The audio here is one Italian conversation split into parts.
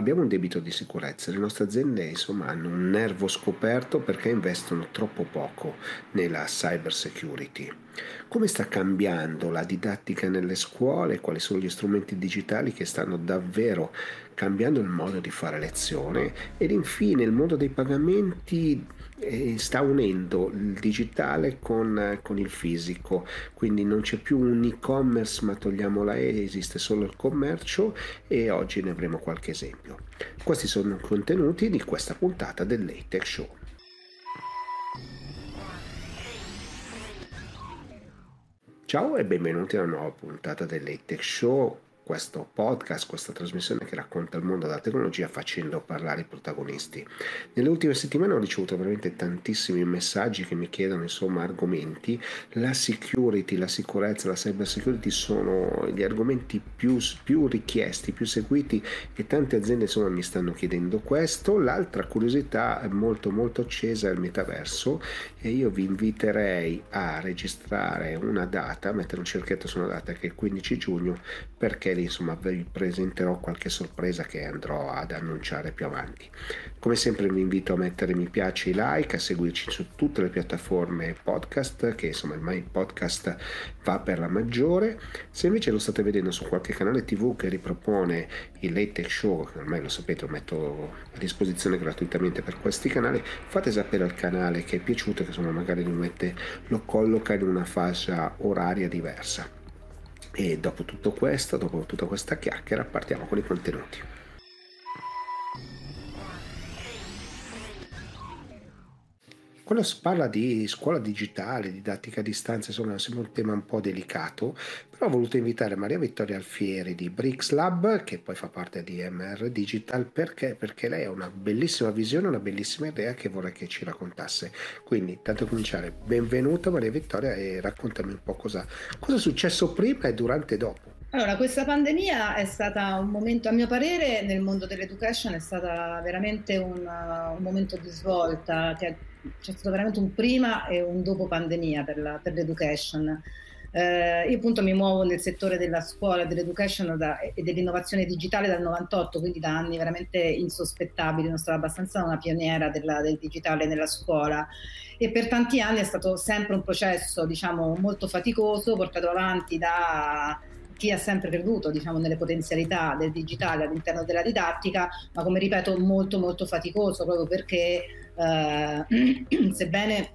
abbiamo un debito di sicurezza, le nostre aziende insomma hanno un nervo scoperto perché investono troppo poco nella cyber security. Come sta cambiando la didattica nelle scuole? Quali sono gli strumenti digitali che stanno davvero cambiando il modo di fare lezione? Ed infine il mondo dei pagamenti eh, sta unendo il digitale con, con, il fisico, quindi non c'è più un e-commerce ma togliamo la E, esiste solo il commercio e oggi ne avremo qualche esempio. Questi sono i contenuti di questa puntata del Latex Show. Ciao e benvenuti a una nuova puntata del Latex Show questo podcast, questa trasmissione che racconta il mondo della tecnologia facendo parlare i protagonisti. Nelle ultime settimane ho ricevuto veramente tantissimi messaggi che mi chiedono insomma argomenti. La security, la sicurezza, la cyber security sono gli argomenti più, più richiesti, più seguiti e tante aziende insomma mi stanno chiedendo questo. L'altra curiosità molto molto accesa è il metaverso e io vi inviterei a registrare una data, mettere un cerchietto su una data che è il 15 giugno perché insomma vi presenterò qualche sorpresa che andrò ad annunciare più avanti. Come sempre vi invito a mettere mi piace e like, a seguirci su tutte le piattaforme podcast, che insomma il My Podcast va per la maggiore. Se invece lo state vedendo su qualche canale TV che ripropone il Late Show, ormai lo sapete, lo metto a disposizione gratuitamente per questi canali, fate sapere al canale che è piaciuto, che insomma magari lo, mette, lo colloca in una fascia oraria diversa. E dopo tutto questo, dopo tutta questa chiacchiera, partiamo con i contenuti. Quando si parla di scuola digitale, didattica a distanza, insomma, sembra un tema un po' delicato, però ho voluto invitare Maria Vittoria Alfieri di Brix Lab, che poi fa parte di MR Digital, perché? Perché lei ha una bellissima visione, una bellissima idea che vorrei che ci raccontasse. Quindi, tanto cominciare, benvenuta Maria Vittoria e raccontami un po' cosa, cosa è successo prima e durante e dopo. Allora, questa pandemia è stata un momento, a mio parere, nel mondo dell'education è stata veramente un, un momento di svolta che c'è stato veramente un prima e un dopo pandemia per, la, per l'education. Eh, io appunto mi muovo nel settore della scuola, dell'education da, e dell'innovazione digitale dal 98, quindi da anni veramente insospettabili, non stavo abbastanza una pioniera della, del digitale nella scuola e per tanti anni è stato sempre un processo diciamo molto faticoso, portato avanti da chi ha sempre creduto diciamo, nelle potenzialità del digitale all'interno della didattica, ma come ripeto molto molto faticoso proprio perché eh, sebbene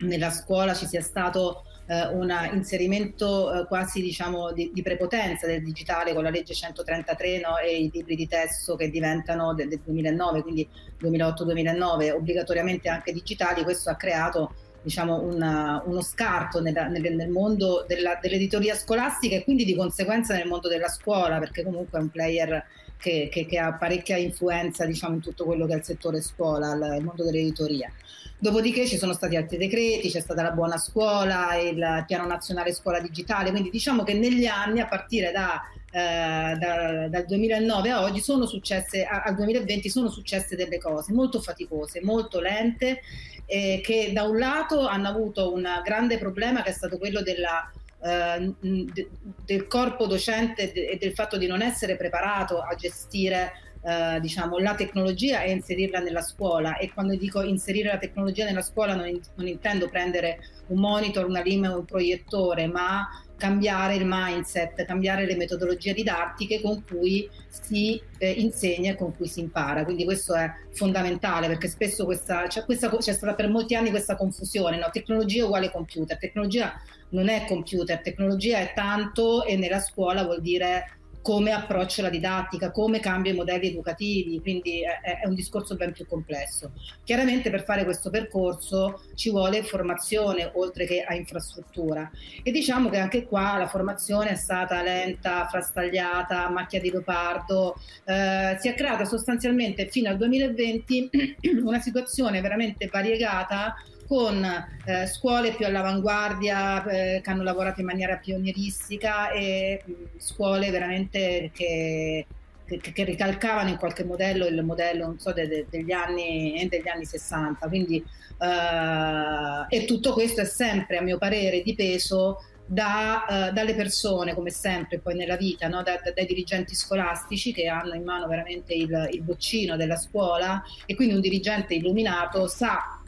nella scuola ci sia stato eh, un inserimento eh, quasi diciamo, di, di, prepotenza del digitale con la legge 133 no, e i libri di testo che diventano del, del 2009, quindi 2008-2009 obbligatoriamente anche digitali, questo ha creato diciamo, una, uno scarto nella, nel, nel, mondo della, dell'editoria scolastica e quindi di conseguenza nel mondo della scuola, perché comunque è un player che, che, che ha parecchia influenza diciamo, in tutto quello che è il settore scuola, il, il mondo dell'editoria. Dopodiché ci sono stati altri decreti, c'è stata la buona scuola, il piano nazionale scuola digitale, quindi diciamo che negli anni, a partire da, eh, da, dal 2009 a oggi, sono successe, a, al 2020 sono successe delle cose molto faticose, molto lente eh, che da un lato hanno avuto un grande problema che è stato quello della, eh, de, del corpo docente e del fatto di non essere preparato a gestire eh, diciamo, la tecnologia e inserirla nella scuola e quando dico inserire la tecnologia nella scuola non, in, non intendo prendere un monitor, una lima o un proiettore, ma cambiare il mindset, cambiare le metodologie didattiche con cui si eh, insegna e con cui si impara. Quindi questo è fondamentale perché spesso questa, cioè questa, c'è stata per molti anni questa confusione, no? tecnologia uguale computer, tecnologia non è computer, tecnologia è tanto e nella scuola vuol dire come approccio la didattica, come cambia i modelli educativi, quindi è, è, un discorso ben più complesso. Chiaramente per fare questo percorso ci vuole formazione oltre che a infrastruttura e diciamo che anche qua la formazione è stata lenta, frastagliata, macchia di leopardo, eh, si è creata sostanzialmente fino al 2020 una situazione veramente variegata con eh, scuole più all'avanguardia eh, che hanno lavorato in maniera pionieristica e mh, scuole veramente che, che, che, ricalcavano in qualche modello il modello so, de, de, degli, anni, eh, degli, anni, 60. Quindi, eh, e tutto questo è sempre, a mio parere, dipeso da, uh, dalle persone, come sempre poi nella vita, no? da, da, dai dirigenti scolastici che hanno in mano veramente il, il boccino della scuola e quindi un dirigente illuminato sa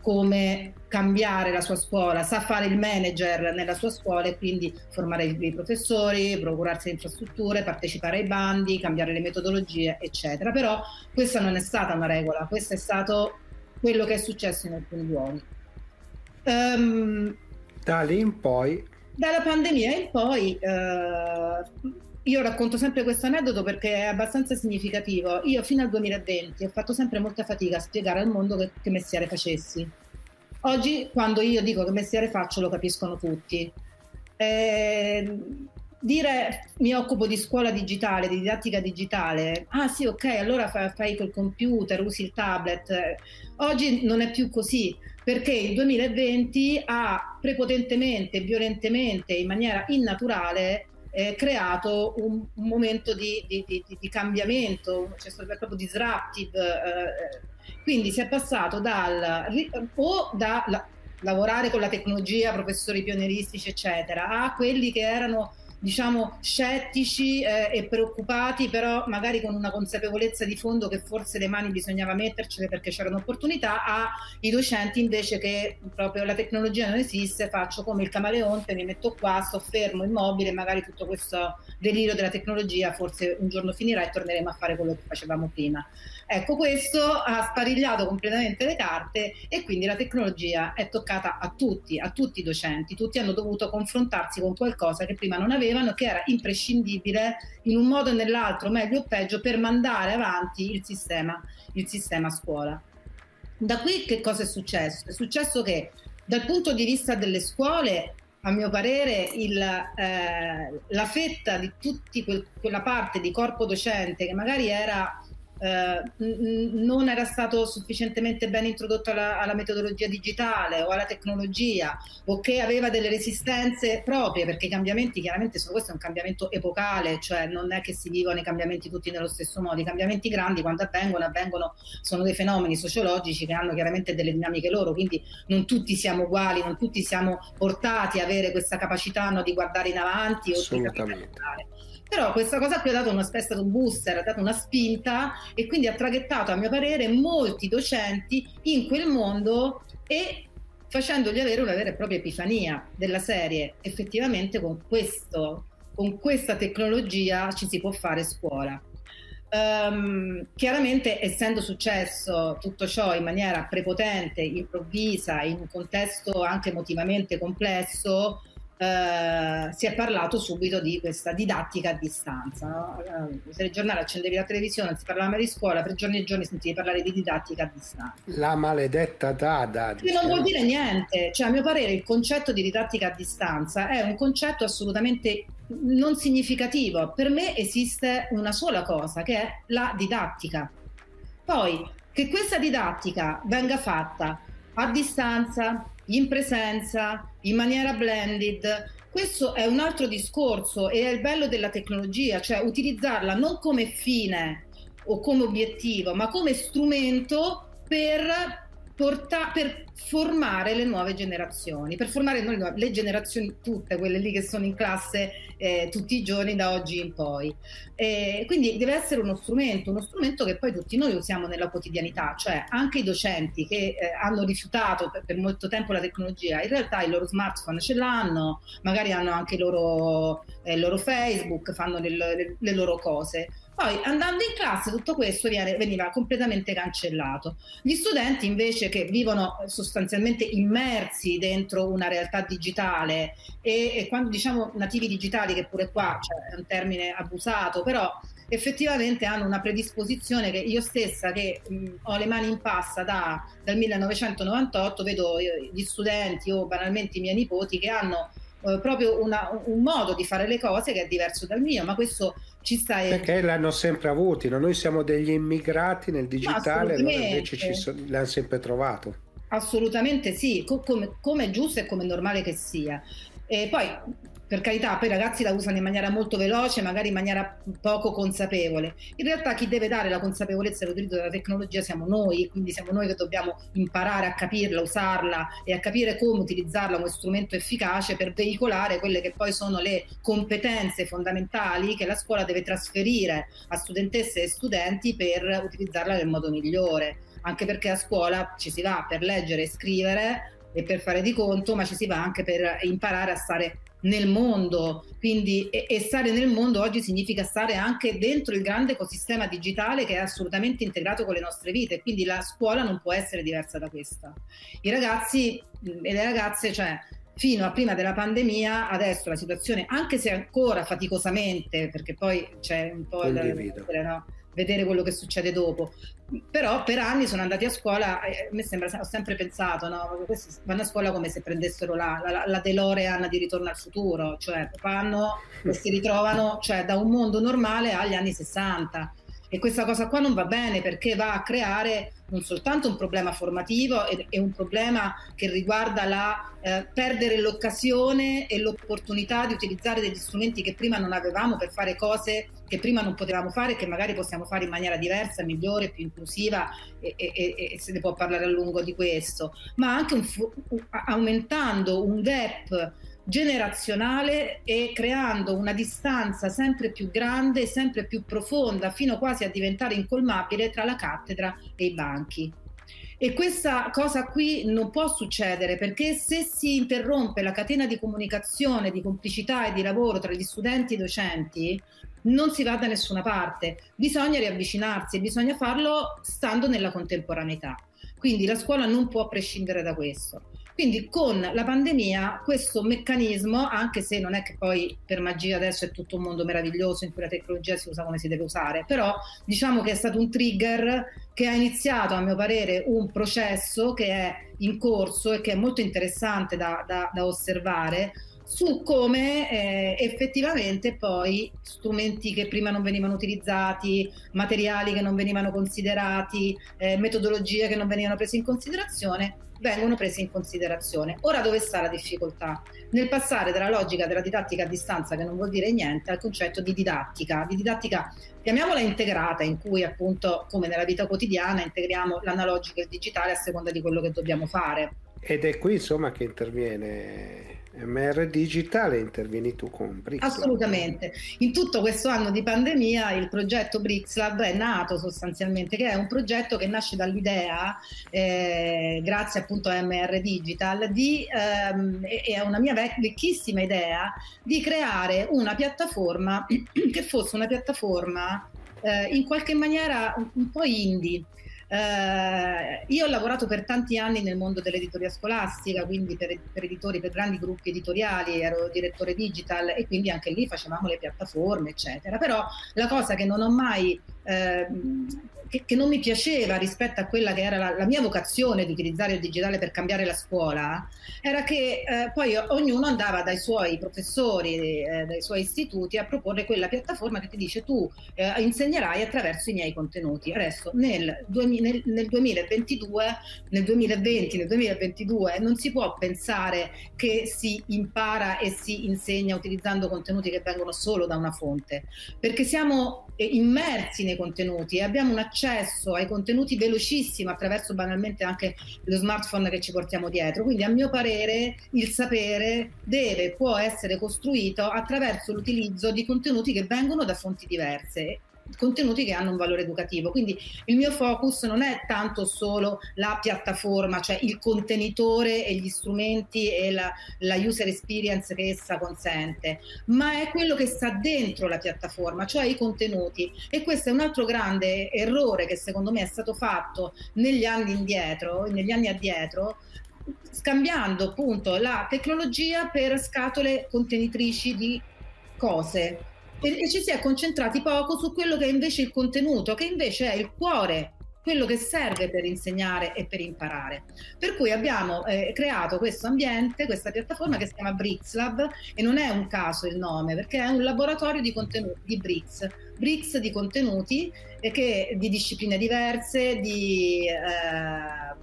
come cambiare la sua scuola, sa fare il manager nella sua scuola e quindi formare i professori, procurarsi le infrastrutture, partecipare ai bandi, cambiare le metodologie, eccetera. Però questa non è stata una regola, questo è stato quello che è successo in alcuni luoghi. Um, da lì in poi dalla pandemia in poi eh, io racconto sempre questo aneddoto perché è abbastanza significativo. Io fino al 2020 ho fatto sempre molta fatica a spiegare al mondo che, che mestiere facessi. Oggi quando io dico che mestiere faccio lo capiscono tutti. Eh, dire mi occupo di scuola digitale, di didattica digitale, ah sì ok, allora fai, fai col computer, usi il tablet. Oggi non è più così perché il 2020 ha prepotentemente, violentemente, in maniera innaturale eh, creato un, un momento di, di, di, di, cambiamento, cioè proprio disruptive. Eh, quindi si è passato dal o da la, lavorare con la tecnologia, professori pionieristici, eccetera, a quelli che erano diciamo scettici eh, e preoccupati, però magari con una consapevolezza di fondo che forse le mani bisognava mettercele perché c'erano opportunità, ai docenti invece che proprio la tecnologia non esiste, faccio come il camaleonte, mi metto qua, sto fermo, immobile, magari tutto questo delirio della tecnologia forse un giorno finirà e torneremo a fare quello che facevamo prima. Ecco, questo ha sparigliato completamente le carte e quindi la tecnologia è toccata a tutti, a tutti i docenti, tutti hanno dovuto confrontarsi con qualcosa che prima non avevano, che era imprescindibile in un modo o nell'altro, meglio o peggio, per mandare avanti il sistema, il sistema scuola. Da qui che cosa è successo? È successo che dal punto di vista delle scuole a mio parere il, eh, la fetta di tutta quel, quella parte di corpo docente che magari era eh, non era stato sufficientemente ben introdotto alla, alla, metodologia digitale o alla tecnologia o che aveva delle resistenze proprie perché i cambiamenti chiaramente sono questo è un cambiamento epocale cioè non è che si vivono i cambiamenti tutti nello stesso modo. I cambiamenti grandi quando avvengono avvengono sono dei fenomeni sociologici che hanno chiaramente delle dinamiche loro quindi non tutti siamo uguali non tutti siamo portati a avere questa capacità no, di guardare in avanti o di capitalizzare però questa cosa qui ha dato una specie di un booster, ha dato una spinta e quindi ha traghettato, a mio parere, molti docenti in quel mondo e facendogli avere una vera e propria epifania della serie. Effettivamente con, questo, con questa tecnologia ci si può fare scuola. Um, chiaramente essendo successo tutto ciò in maniera prepotente, improvvisa, in un contesto anche emotivamente complesso, eh, si è parlato subito di questa didattica a distanza. No? Eh, il telegiornale accendevi la televisione, si parlava di scuola, per giorni e giorni sentivi parlare di didattica a distanza. La maledetta data. Che non vuol dire niente, cioè a mio parere il concetto di didattica a distanza è un concetto assolutamente non significativo. Per me esiste una sola cosa, che è la didattica. Poi, che questa didattica venga fatta a distanza, in presenza, in maniera blended. Questo è un altro discorso e è il bello della tecnologia, cioè utilizzarla non come fine o come obiettivo, ma come strumento per porta- per formare le nuove generazioni, per formare noi, le generazioni tutte, quelle lì che sono in classe eh, tutti i giorni da oggi in poi. E quindi deve essere uno strumento, uno strumento che poi tutti noi usiamo nella quotidianità, cioè anche i docenti che eh, hanno rifiutato per, per, molto tempo la tecnologia, in realtà il loro smartphone ce l'hanno, magari hanno anche il loro, eh, loro Facebook, fanno le, le, le loro cose. Poi andando in classe tutto questo viene, veniva completamente cancellato. Gli studenti invece che vivono sostanzialmente immersi dentro una realtà digitale e, e quando diciamo nativi digitali, che pure qua cioè, è un termine abusato, però effettivamente hanno una predisposizione che io stessa che mh, ho le mani in pasta da, dal 1998 vedo gli studenti o banalmente i miei nipoti che hanno eh, proprio una, un modo di fare le cose che è diverso dal mio, ma questo ci sta. Perché l'hanno sempre avuti, no? noi siamo degli immigrati nel digitale, loro invece ci so, l'hanno sempre trovato. Assolutamente sì, come, come è giusto e come normale che sia. E poi per carità, poi i ragazzi la usano in maniera molto veloce, magari in maniera poco consapevole. In realtà chi deve dare la consapevolezza dell'utilizzo della tecnologia siamo noi, quindi siamo noi che dobbiamo imparare a capirla, usarla e a capire come utilizzarla come strumento efficace per veicolare quelle che poi sono le competenze fondamentali che la scuola deve trasferire a studentesse e studenti per utilizzarla nel modo migliore. Anche perché a scuola ci si va per leggere e scrivere e per fare di conto, ma ci si va anche per imparare a stare nel mondo, quindi e, e, stare nel mondo oggi significa stare anche dentro il grande ecosistema digitale che è assolutamente integrato con le nostre vite, quindi la scuola non può essere diversa da questa. I ragazzi e le ragazze, cioè fino a prima della pandemia, adesso la situazione, anche se ancora faticosamente, perché poi c'è un po' da, no? Vedere quello che succede dopo. Però per anni sono andati a scuola, e a sembra, ho sempre pensato, no? Vanno a scuola come se prendessero la, la, la DeLorean di ritorno al futuro, cioè vanno e si ritrovano cioè, da un mondo normale agli anni 60 e questa cosa qua non va bene perché va a creare non soltanto un problema formativo e, un problema che riguarda la eh, perdere l'occasione e l'opportunità di utilizzare degli strumenti che prima non avevamo per fare cose che prima non potevamo fare e che magari possiamo fare in maniera diversa, migliore, più inclusiva e, e, e se ne può parlare a lungo di questo, ma anche un, aumentando un gap generazionale e creando una distanza sempre più grande, sempre più profonda, fino quasi a diventare incolmabile tra la cattedra e i banchi. E questa cosa qui non può succedere perché se si interrompe la catena di comunicazione, di complicità e di lavoro tra gli studenti e i docenti, non si va da nessuna parte. Bisogna riavvicinarsi e bisogna farlo stando nella contemporaneità. Quindi la scuola non può prescindere da questo. Quindi con la pandemia questo meccanismo, anche se non è che poi per magia adesso è tutto un mondo meraviglioso in cui la tecnologia si usa come si deve usare, però diciamo che è stato un trigger che ha iniziato a mio parere un processo che è in corso e che è molto interessante da, da, da osservare su come eh, effettivamente poi strumenti che prima non venivano utilizzati, materiali che non venivano considerati, eh, metodologie che non venivano prese in considerazione, vengono prese in considerazione. Ora dove sta la difficoltà? Nel passare dalla logica della didattica a distanza, che non vuol dire niente, al concetto di didattica, di didattica chiamiamola integrata, in cui appunto come nella vita quotidiana integriamo l'analogico e il digitale a seconda di quello che dobbiamo fare. Ed è qui insomma che interviene MR Digital intervieni tu con BRICS. Assolutamente. In tutto questo anno di pandemia il progetto BRICS Lab è nato sostanzialmente, che è un progetto che nasce dall'idea, eh, grazie appunto a MR Digital, di, ehm, è una mia vecchissima idea, di creare una piattaforma che fosse una piattaforma eh, in qualche maniera un, un po' indie eh, io ho lavorato per tanti anni nel mondo dell'editoria scolastica, quindi per, per, editori, per grandi gruppi editoriali, ero direttore digital e quindi anche lì facevamo le piattaforme, eccetera. Però la cosa che non ho mai eh, che, che, non mi piaceva rispetto a quella che era la, la, mia vocazione di utilizzare il digitale per cambiare la scuola era che eh, poi ognuno andava dai suoi professori, eh, dai suoi istituti a proporre quella piattaforma che ti dice tu eh, insegnerai attraverso i miei contenuti. Adesso nel, nel, nel 2022, nel 2020, nel 2022 non si può pensare che si impara e si insegna utilizzando contenuti che vengono solo da una fonte, perché siamo immersi nei contenuti e abbiamo un accesso ai contenuti velocissimo attraverso banalmente anche lo smartphone che ci portiamo dietro. Quindi a mio parere il sapere deve, può essere costruito attraverso l'utilizzo di contenuti che vengono da fonti diverse contenuti che hanno un valore educativo. Quindi il mio focus non è tanto solo la piattaforma, cioè il contenitore e gli strumenti e la, la user experience che essa consente, ma è quello che sta dentro la piattaforma, cioè i contenuti. E questo è un altro grande errore che secondo me è stato fatto negli anni indietro, negli anni addietro, scambiando appunto la tecnologia per scatole contenitrici di cose e, ci si è concentrati poco su quello che è invece il contenuto, che invece è il cuore quello che serve per insegnare e per imparare. Per cui abbiamo eh, creato questo ambiente, questa piattaforma che si chiama BRICS Lab e non è un caso il nome perché è un laboratorio di contenuti di BRICS, BRICS di contenuti eh, che, di discipline diverse, di, eh,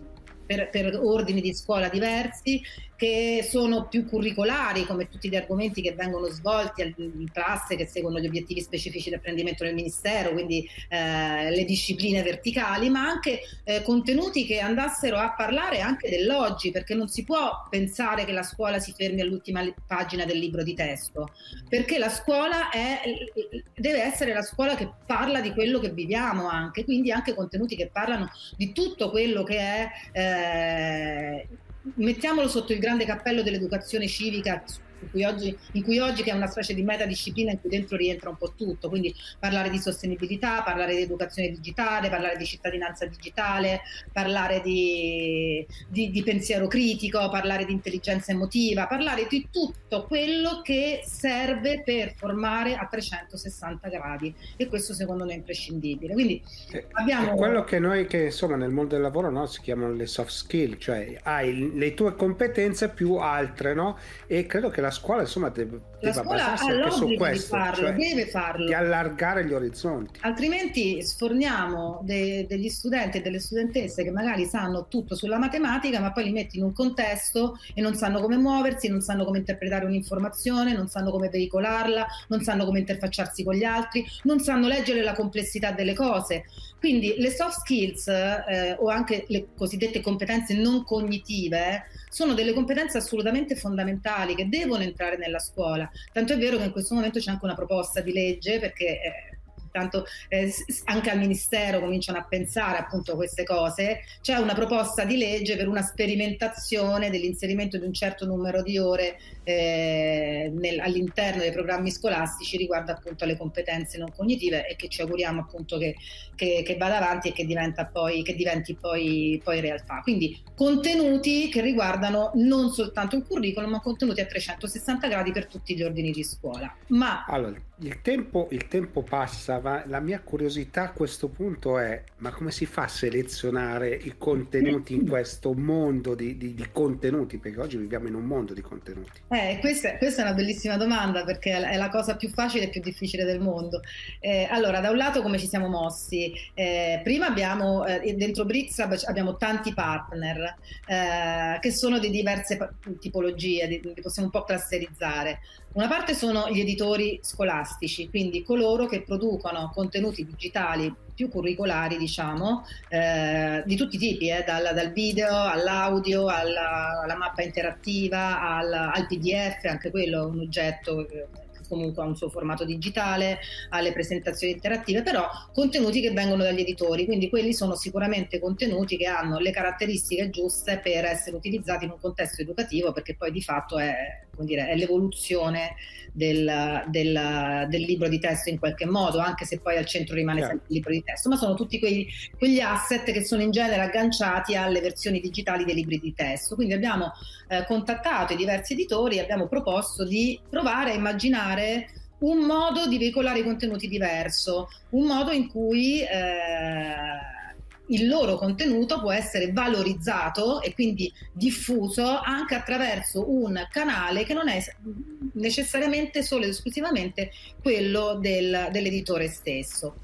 per, per ordini di scuola diversi che sono più curricolari, come tutti gli argomenti che vengono svolti in classe, che seguono gli obiettivi specifici di apprendimento del Ministero, quindi eh, le discipline verticali, ma anche eh, contenuti che andassero a parlare anche dell'oggi, perché non si può pensare che la scuola si fermi all'ultima pagina del libro di testo, perché la scuola è, deve essere la scuola che parla di quello che viviamo anche, quindi anche contenuti che parlano di tutto quello che è... Eh, mettiamolo sotto il grande cappello dell'educazione civica in cui, oggi, in cui oggi che è una specie di metadisciplina in cui dentro rientra un po' tutto, quindi parlare di sostenibilità, parlare di educazione digitale, parlare di cittadinanza digitale, parlare di, di, di pensiero critico, parlare di intelligenza emotiva, parlare di tutto quello che serve per formare a 360 gradi e questo secondo noi è imprescindibile. Quindi eh, abbiamo... È quello che noi che insomma nel mondo del lavoro no, si chiamano le soft skill, cioè hai le tue competenze più altre no? e credo che la la scuola insomma deve, la basarsi anche su questo, di farlo, cioè deve farlo. di allargare gli orizzonti. Altrimenti sforniamo de- degli studenti e delle studentesse che magari sanno tutto sulla matematica, ma poi li metti in un contesto e non sanno come muoversi, non sanno come interpretare un'informazione, non sanno come veicolarla, non sanno come interfacciarsi con gli altri, non sanno leggere la complessità delle cose. Quindi le soft skills eh, o anche le cosiddette competenze non cognitive sono delle competenze assolutamente fondamentali che devono entrare nella scuola. Tanto è vero che in questo momento c'è anche una proposta di legge perché eh, tanto eh, anche al Ministero cominciano a pensare appunto queste cose, c'è una proposta di legge per una sperimentazione dell'inserimento di un certo numero di ore eh, nel, all'interno dei programmi scolastici riguardo appunto alle competenze non cognitive e che ci auguriamo appunto che, che, che vada avanti e che, poi, che diventi poi, poi realtà. Quindi contenuti che riguardano non soltanto il curriculum ma contenuti a 360 gradi per tutti gli ordini di scuola. Ma allora, il tempo, il tempo passa, ma la mia curiosità a questo punto è: ma come si fa a selezionare i contenuti in questo mondo di, di, di contenuti? Perché oggi viviamo in un mondo di contenuti. Eh, questa, questa, è una bellissima domanda perché è la cosa più facile e più difficile del mondo. Eh, allora, da un lato, come ci siamo mossi? Eh, prima abbiamo eh, dentro Brixlab abbiamo tanti partner eh, che sono di diverse tipologie, li possiamo un po' clusterizzare. Una parte sono gli editori scolastici, quindi coloro che producono contenuti digitali più curricolari, diciamo, eh, di tutti i tipi, eh, dal, dal, video all'audio, alla, alla mappa interattiva, al, al, PDF, anche quello è un oggetto. Comunque ha un suo formato digitale, alle presentazioni interattive, però contenuti che vengono dagli editori, quindi quelli sono sicuramente contenuti che hanno le caratteristiche giuste per essere utilizzati in un contesto educativo, perché poi di fatto è, dire, è l'evoluzione del, del, del, libro di testo in qualche modo, anche se poi al centro rimane sempre il libro di testo, ma sono tutti quei, quegli asset che sono in genere agganciati alle versioni digitali dei libri di testo. Quindi abbiamo eh, contattato i diversi editori e abbiamo proposto di provare a immaginare un modo di veicolare i contenuti diverso, un modo in cui eh, il loro contenuto può essere valorizzato e quindi diffuso anche attraverso un canale che non è necessariamente solo ed esclusivamente quello del, dell'editore stesso.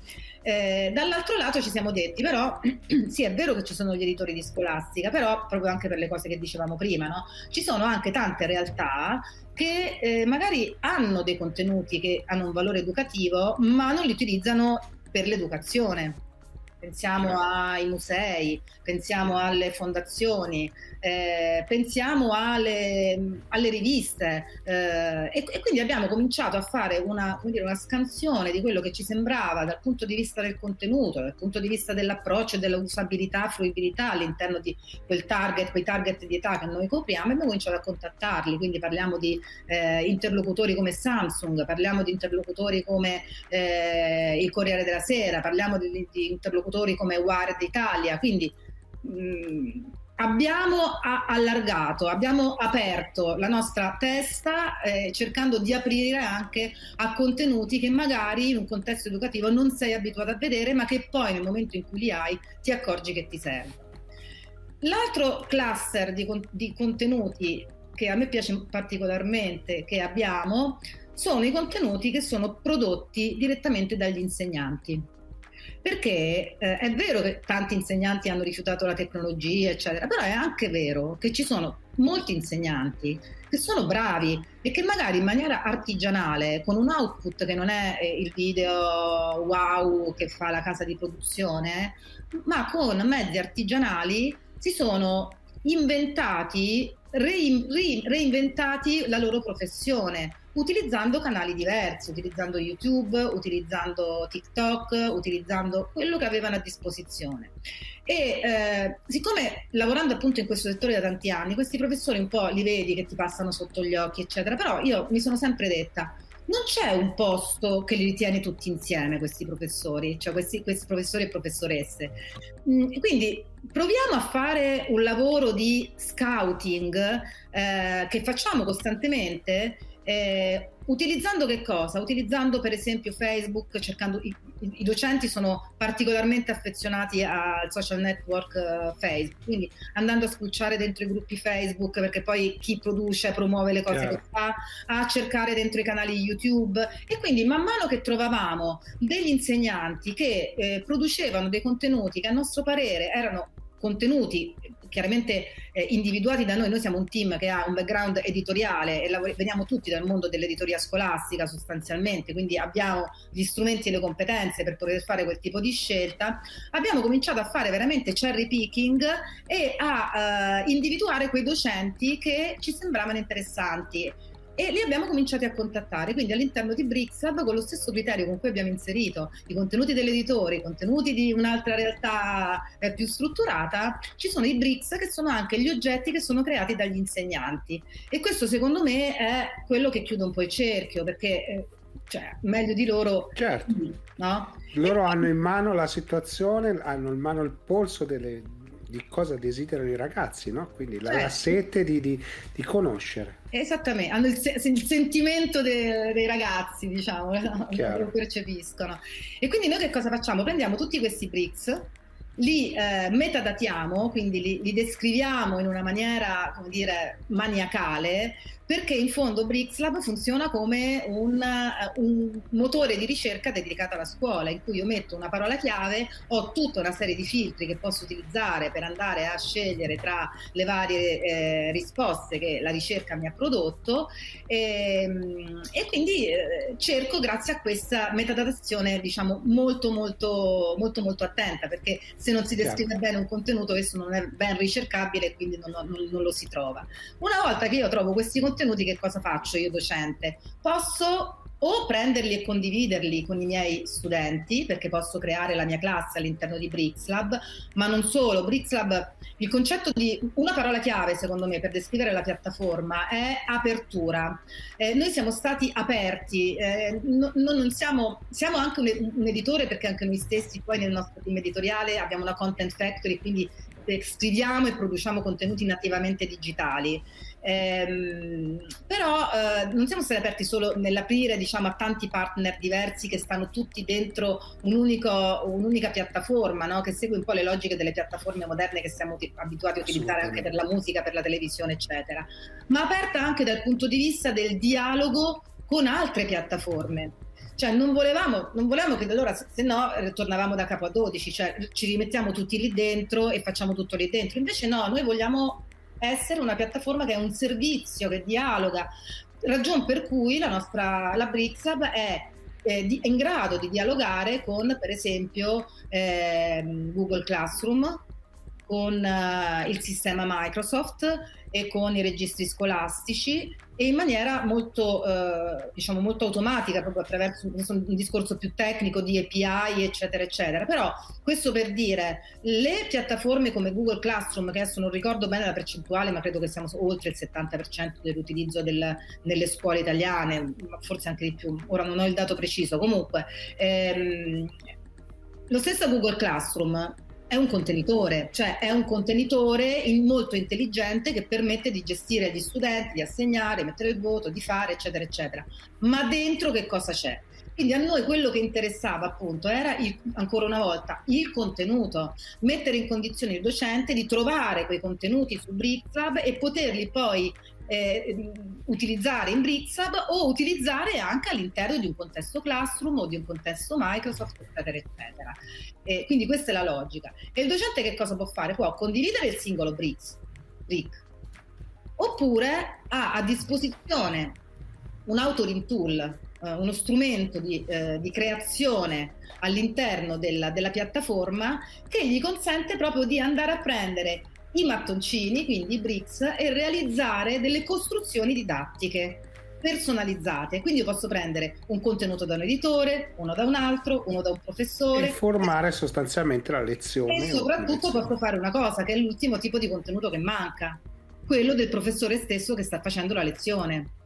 Eh, dall'altro lato ci siamo detti, però, sì, è vero che ci sono gli editori di scolastica, però proprio anche per le cose che dicevamo prima, no? ci sono anche tante realtà che eh, magari hanno dei contenuti che hanno un valore educativo, ma non li utilizzano per l'educazione pensiamo certo. ai musei, pensiamo alle fondazioni, eh, pensiamo alle, alle riviste eh, e, e, quindi abbiamo cominciato a fare una, dire, una, scansione di quello che ci sembrava dal punto di vista del contenuto, dal punto di vista dell'approccio e dell'usabilità, fruibilità all'interno di quel target, quei target di età che noi copriamo e abbiamo cominciato a contattarli, quindi parliamo di eh, interlocutori come Samsung, parliamo di interlocutori come eh, il Corriere della Sera, parliamo di, di interlocutori interlocutori come Wired Italia, quindi mh, mm, abbiamo allargato, abbiamo aperto la nostra testa eh, cercando di aprire anche a contenuti che magari in un contesto educativo non sei abituato a vedere, ma che poi nel momento in cui li hai ti accorgi che ti servono. L'altro cluster di, di contenuti che a me piace particolarmente che abbiamo sono i contenuti che sono prodotti direttamente dagli insegnanti. Perché eh, è vero che tanti insegnanti hanno rifiutato la tecnologia, eccetera, però è anche vero che ci sono molti insegnanti che sono bravi e che magari in maniera artigianale, con un output che non è eh, il video wow che fa la casa di produzione, ma con mezzi artigianali si sono inventati, reinventati la loro professione utilizzando canali diversi, utilizzando YouTube, utilizzando TikTok, utilizzando quello che avevano a disposizione. E eh, siccome lavorando appunto in questo settore da tanti anni, questi professori un po' li vedi che ti passano sotto gli occhi, eccetera, però io mi sono sempre detta, non c'è un posto che li ritiene tutti insieme questi professori, cioè questi, questi professori e professoresse. Mm, quindi proviamo a fare un lavoro di scouting eh, che facciamo costantemente eh, utilizzando che cosa? Utilizzando per esempio Facebook, cercando i, i docenti sono particolarmente affezionati al social network uh, Facebook, quindi andando a spulciare dentro i gruppi Facebook perché poi chi produce promuove le cose Chiaro. che fa, a cercare dentro i canali YouTube e quindi man mano che trovavamo degli insegnanti che eh, producevano dei contenuti che a nostro parere erano contenuti chiaramente eh, individuati da noi, noi siamo un team che ha un background editoriale e lavori- veniamo tutti dal mondo dell'editoria scolastica sostanzialmente, quindi abbiamo gli strumenti e le competenze per poter fare quel tipo di scelta, abbiamo cominciato a fare veramente cherry picking e a uh, individuare quei docenti che ci sembravano interessanti e li abbiamo cominciati a contattare, quindi all'interno di BRICSAB con lo stesso criterio con cui abbiamo inserito i contenuti dell'editore, i contenuti di un'altra realtà eh, più strutturata, ci sono i BRICS che sono anche gli oggetti che sono creati dagli insegnanti e questo secondo me è quello che chiude un po' il cerchio perché eh, cioè, meglio di loro. Certo. No? Loro hanno in mano la situazione, hanno in mano il polso delle, di cosa desiderano i ragazzi, no? quindi la, certo. la sete di, di, di, conoscere. Esattamente, hanno il, se- il sentimento de- dei ragazzi, diciamo, lo percepiscono. E quindi noi che cosa facciamo? Prendiamo tutti questi bricks li eh, metadatiamo, quindi li, li, descriviamo in una maniera, come dire, maniacale, perché in fondo BRICSLab funziona come un, eh, un, motore di ricerca dedicato alla scuola, in cui io metto una parola chiave, ho tutta una serie di filtri che posso utilizzare per andare a scegliere tra le varie eh, risposte che la ricerca mi ha prodotto e, ehm, e quindi eh, cerco grazie a questa metadatazione diciamo molto molto molto molto attenta perché se non si descrive bene un contenuto questo non è ben ricercabile e quindi non, non, non lo si trova. Una volta che io trovo questi contenuti contenuti che cosa faccio io docente? Posso o prenderli e condividerli con i miei studenti, perché posso creare la mia classe all'interno di BRICSLab, ma non solo. BRICSLab, il concetto di una parola chiave, secondo me, per descrivere la piattaforma è apertura. Eh, noi siamo stati aperti, eh, no, non siamo, siamo anche un, un, editore, perché anche noi stessi poi nel nostro team editoriale abbiamo una content factory, quindi scriviamo e produciamo contenuti nativamente digitali. Ehm, però eh, non siamo stati aperti solo nell'aprire diciamo, a tanti partner diversi che stanno tutti dentro un unico, un'unica piattaforma no? che segue un po' le logiche delle piattaforme moderne che siamo abituati a utilizzare anche per la musica, per la televisione, eccetera, ma aperta anche dal punto di vista del dialogo con altre piattaforme. Cioè non volevamo, non volevamo che allora se no tornavamo da capo a 12, cioè ci rimettiamo tutti lì dentro e facciamo tutto lì dentro. Invece no, noi vogliamo essere una piattaforma che è un servizio, che dialoga, ragion per cui la nostra la Brixab è eh, in grado di dialogare con per esempio eh, Google Classroom, con eh, il sistema Microsoft e con i registri scolastici e in maniera molto, eh, diciamo molto automatica, proprio attraverso un discorso più tecnico di API, eccetera, eccetera. Però questo per dire, le piattaforme come Google Classroom, che adesso non ricordo bene la percentuale, ma credo che siamo oltre il 70% dell'utilizzo del, nelle scuole italiane, forse anche di più, ora non ho il dato preciso. Comunque, ehm, lo stesso Google Classroom è un contenitore, cioè è un contenitore molto intelligente che permette di gestire gli studenti, di assegnare, mettere il voto, di fare, eccetera, eccetera. Ma dentro che cosa c'è? Quindi a noi quello che interessava appunto era il, ancora una volta il contenuto, mettere in condizione il docente di trovare quei contenuti su BricsLab e poterli poi eh, utilizzare in Brixab o utilizzare anche all'interno di un contesto Classroom o di un contesto Microsoft, eccetera, eccetera. Eh, quindi questa è la logica. E il docente che cosa può fare? Può condividere il singolo Brix, Brick, oppure ha a disposizione un authoring tool, eh, uno strumento di, eh, di creazione all'interno della, della piattaforma che gli consente proprio di andare a prendere i mattoncini, quindi i bricks, e realizzare delle costruzioni didattiche personalizzate. Quindi io posso prendere un contenuto da un editore, uno da un altro, uno da un professore. E formare sostanzialmente la lezione. E soprattutto posso fare una cosa, che è l'ultimo tipo di contenuto che manca, quello del professore stesso che sta facendo la lezione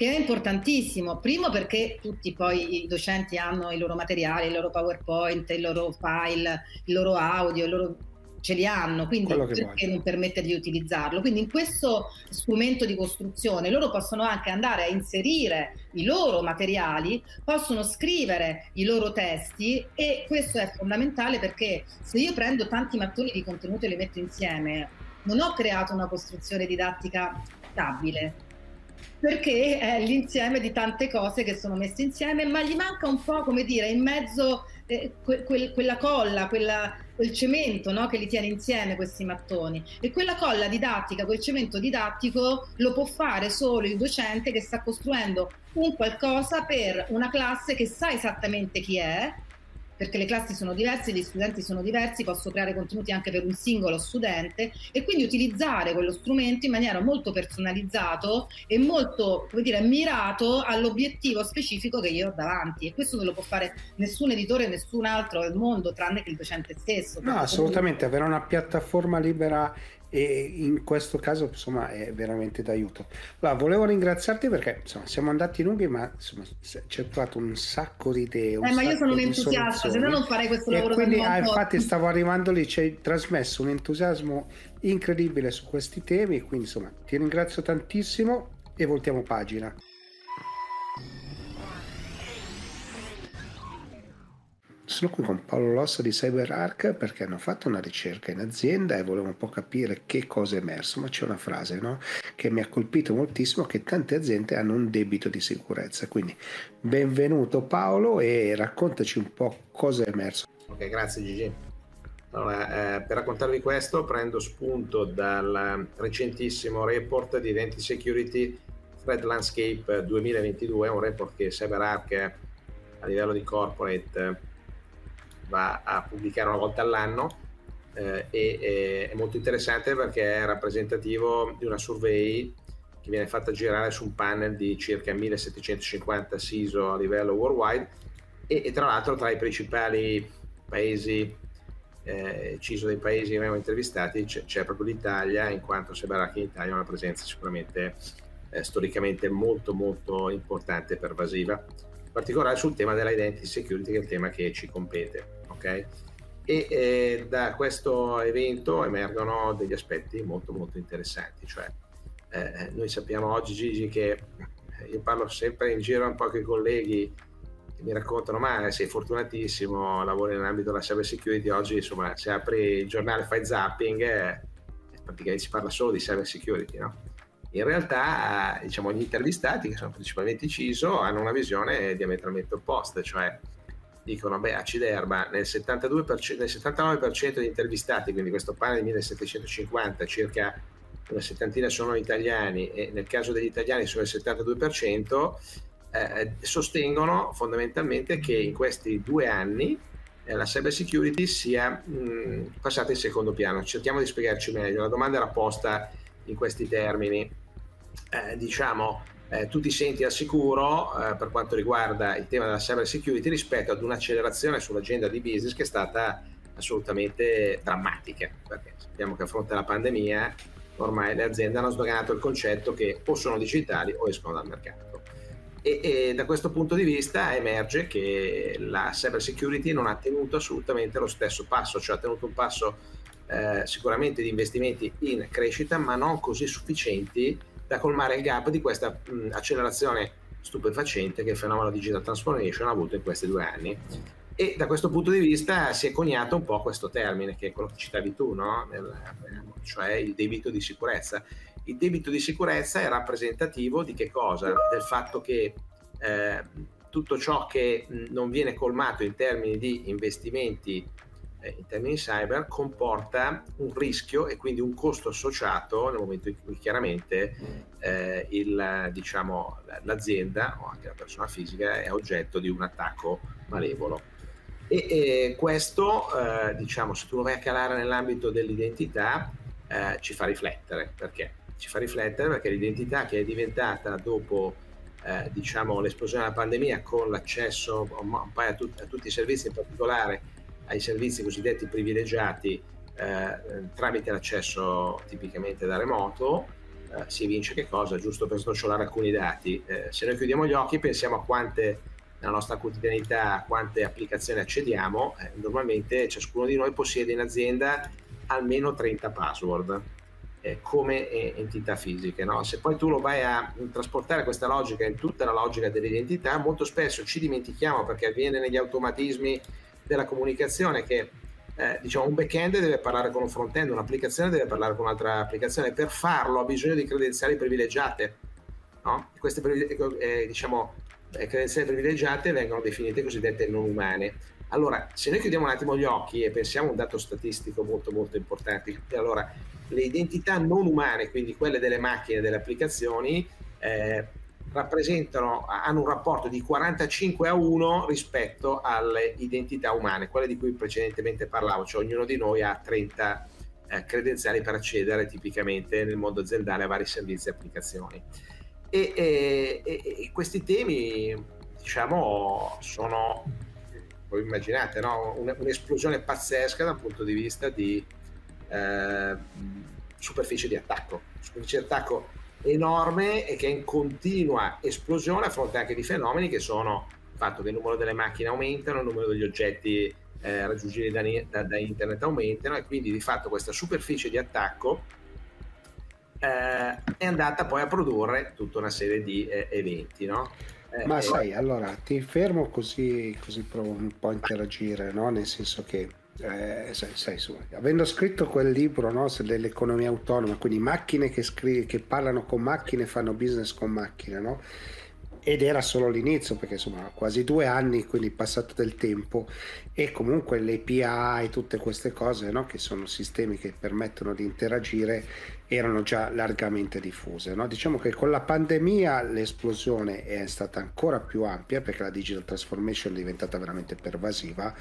che è importantissimo. Primo perché tutti poi i docenti hanno i loro materiali, il loro PowerPoint, il loro file, il loro audio, il loro ce li hanno, quindi perché non permette di utilizzarlo? Quindi in questo strumento di costruzione loro possono anche andare a inserire i loro materiali, possono scrivere i loro testi e questo è fondamentale perché se io prendo tanti mattoni di contenuto e li metto insieme, non ho creato una costruzione didattica stabile, perché è l'insieme di tante cose che sono messe insieme, ma gli manca un po', come dire, in mezzo eh, que- que- quella colla, quella, quel cemento no? che li tiene insieme questi mattoni. E quella colla didattica, quel cemento didattico lo può fare solo il docente che sta costruendo un qualcosa per una classe che sa esattamente chi è, perché le classi sono diverse, gli studenti sono diversi, posso creare contenuti anche per un singolo studente e quindi utilizzare quello strumento in maniera molto personalizzato e molto, come dire, mirato all'obiettivo specifico che io ho davanti e questo non lo può fare nessun editore, nessun altro al mondo tranne che il docente stesso. No, assolutamente, avere una piattaforma libera e in questo caso insomma è veramente d'aiuto. Allora, volevo ringraziarti perché insomma, siamo andati lunghi ma insomma ci hai trovato un sacco di idee. Eh, ma io sono un entusiasta, se no non farei questo lavoro. E quindi ah, infatti stavo arrivando lì, ci hai trasmesso un entusiasmo incredibile su questi temi, quindi insomma ti ringrazio tantissimo e voltiamo pagina. Sono qui con Paolo Lossa di CyberArk perché hanno fatto una ricerca in azienda e volevo un po' capire che cosa è emerso, ma c'è una frase no? che mi ha colpito moltissimo che tante aziende hanno un debito di sicurezza. Quindi benvenuto Paolo e raccontaci un po' cosa è emerso. Ok, grazie Gigi. Allora, eh, per raccontarvi questo prendo spunto dal recentissimo report di Identity Security Threat Landscape 2022, un report che CyberArk a livello di corporate va a pubblicare una volta all'anno eh, e, è molto interessante perché è rappresentativo di una survey che viene fatta girare su un panel di circa 1750 CISO a livello worldwide e, e tra l'altro tra i principali paesi eh, CISO dei paesi che abbiamo intervistati c'è, c'è, proprio l'Italia in quanto sembra che in Italia ha una presenza sicuramente eh, storicamente molto molto importante e pervasiva in particolare sul tema della identity security che è il tema che ci compete ok? E eh, da questo evento emergono degli aspetti molto molto interessanti, cioè eh, noi sappiamo oggi Gigi che io parlo sempre in giro un po' con i colleghi che mi raccontano ma sei fortunatissimo, lavori nell'ambito della cyber security, oggi insomma se apri il giornale fai zapping eh, praticamente si parla solo di cyber security, no? In realtà diciamo gli intervistati che sono principalmente CISO hanno una visione diametralmente opposta, cioè dicono, beh, aciderba, nel, 72%, nel 79% degli intervistati, quindi questo panel di 1750, circa una settantina sono italiani e nel caso degli italiani sono il 72%, eh, sostengono fondamentalmente che in questi due anni eh, la cyber security sia mh, passata in secondo piano. Cerchiamo di spiegarci meglio. La domanda era posta in questi termini. Eh, diciamo, eh, tu ti senti al sicuro eh, per quanto riguarda il tema della cyber security rispetto ad un'accelerazione sull'agenda di business che è stata assolutamente drammatica, perché sappiamo che a fronte alla pandemia ormai le aziende hanno sdoganato il concetto che o sono digitali o escono dal mercato. E, e, da questo punto di vista emerge che la cyber security non ha tenuto assolutamente lo stesso passo, cioè ha tenuto un passo eh, sicuramente di investimenti in crescita, ma non così sufficienti da colmare il gap di questa mh, accelerazione stupefacente che il fenomeno digital transformation ha avuto in questi due anni. E da questo punto di vista si è coniato un po' questo termine, che è quello che citavi tu, no? Nel, cioè il debito di sicurezza. il debito di sicurezza è rappresentativo di che cosa? Del fatto che eh, tutto ciò che non viene colmato in termini di investimenti eh, in termini cyber comporta un rischio e quindi un costo associato nel momento in cui chiaramente eh, il, diciamo, l'azienda o anche la persona fisica è oggetto di un attacco malevolo. E, e questo, eh, diciamo, se tu lo vai a calare nell'ambito dell'identità, eh, ci fa riflettere. Perché? Ci fa riflettere perché l'identità che è diventata dopo eh, diciamo, l'esplosione della pandemia con l'accesso po' a, tut- a tutti i servizi, in particolare ai servizi cosiddetti privilegiati eh, tramite l'accesso tipicamente da remoto, eh, si evince che cosa? Giusto per snocciolare alcuni dati. Eh, se noi chiudiamo gli occhi pensiamo a quante nella nostra quotidianità, a quante applicazioni accediamo, eh, normalmente ciascuno di noi possiede in azienda almeno 30 password eh, come entità fisiche. No? Se poi tu lo vai a trasportare questa logica in tutta la logica dell'identità, molto spesso ci dimentichiamo perché avviene negli automatismi della comunicazione che eh, diciamo un back-end deve parlare con un front-end, un'applicazione deve parlare con un'altra applicazione. Per farlo ha bisogno di credenziali privilegiate. No? Queste diciamo, eh, credenziali privilegiate vengono definite cosiddette non umane. Allora, se noi chiudiamo un attimo gli occhi e pensiamo a un dato statistico molto molto importante, allora le identità non umane, quindi quelle delle macchine e delle applicazioni, eh, rappresentano, hanno un rapporto di 45 a 1 rispetto alle identità umane, quelle di cui precedentemente parlavo, cioè ognuno di noi ha 30 eh, credenziali per accedere tipicamente nel mondo aziendale a vari servizi e applicazioni. E, e, e questi temi, diciamo, sono, voi immaginate, no? un'esplosione pazzesca dal punto di vista di eh, superficie di attacco. Superficie di attacco enorme e che è in continua esplosione a fronte anche di fenomeni che sono il fatto che il numero delle macchine aumentano, il numero degli oggetti eh, raggiungibili da, da, da, internet aumentano e quindi di fatto questa superficie di attacco eh, è andata poi a produrre tutta una serie di eh, eventi. No? Eh, Ma sai, allora ti fermo così, così provo un po' a interagire, no? nel senso che eh, sai, sai, avendo scritto quel libro no, dell'economia autonoma, quindi macchine che, scri- che parlano con macchine fanno business con macchine, no? ed era solo l'inizio perché insomma quasi due anni quindi passato del tempo e comunque le API tutte queste cose no? che sono sistemi che permettono di interagire erano già largamente diffuse no? diciamo che con la pandemia l'esplosione è stata ancora più ampia perché la digital transformation è diventata veramente pervasiva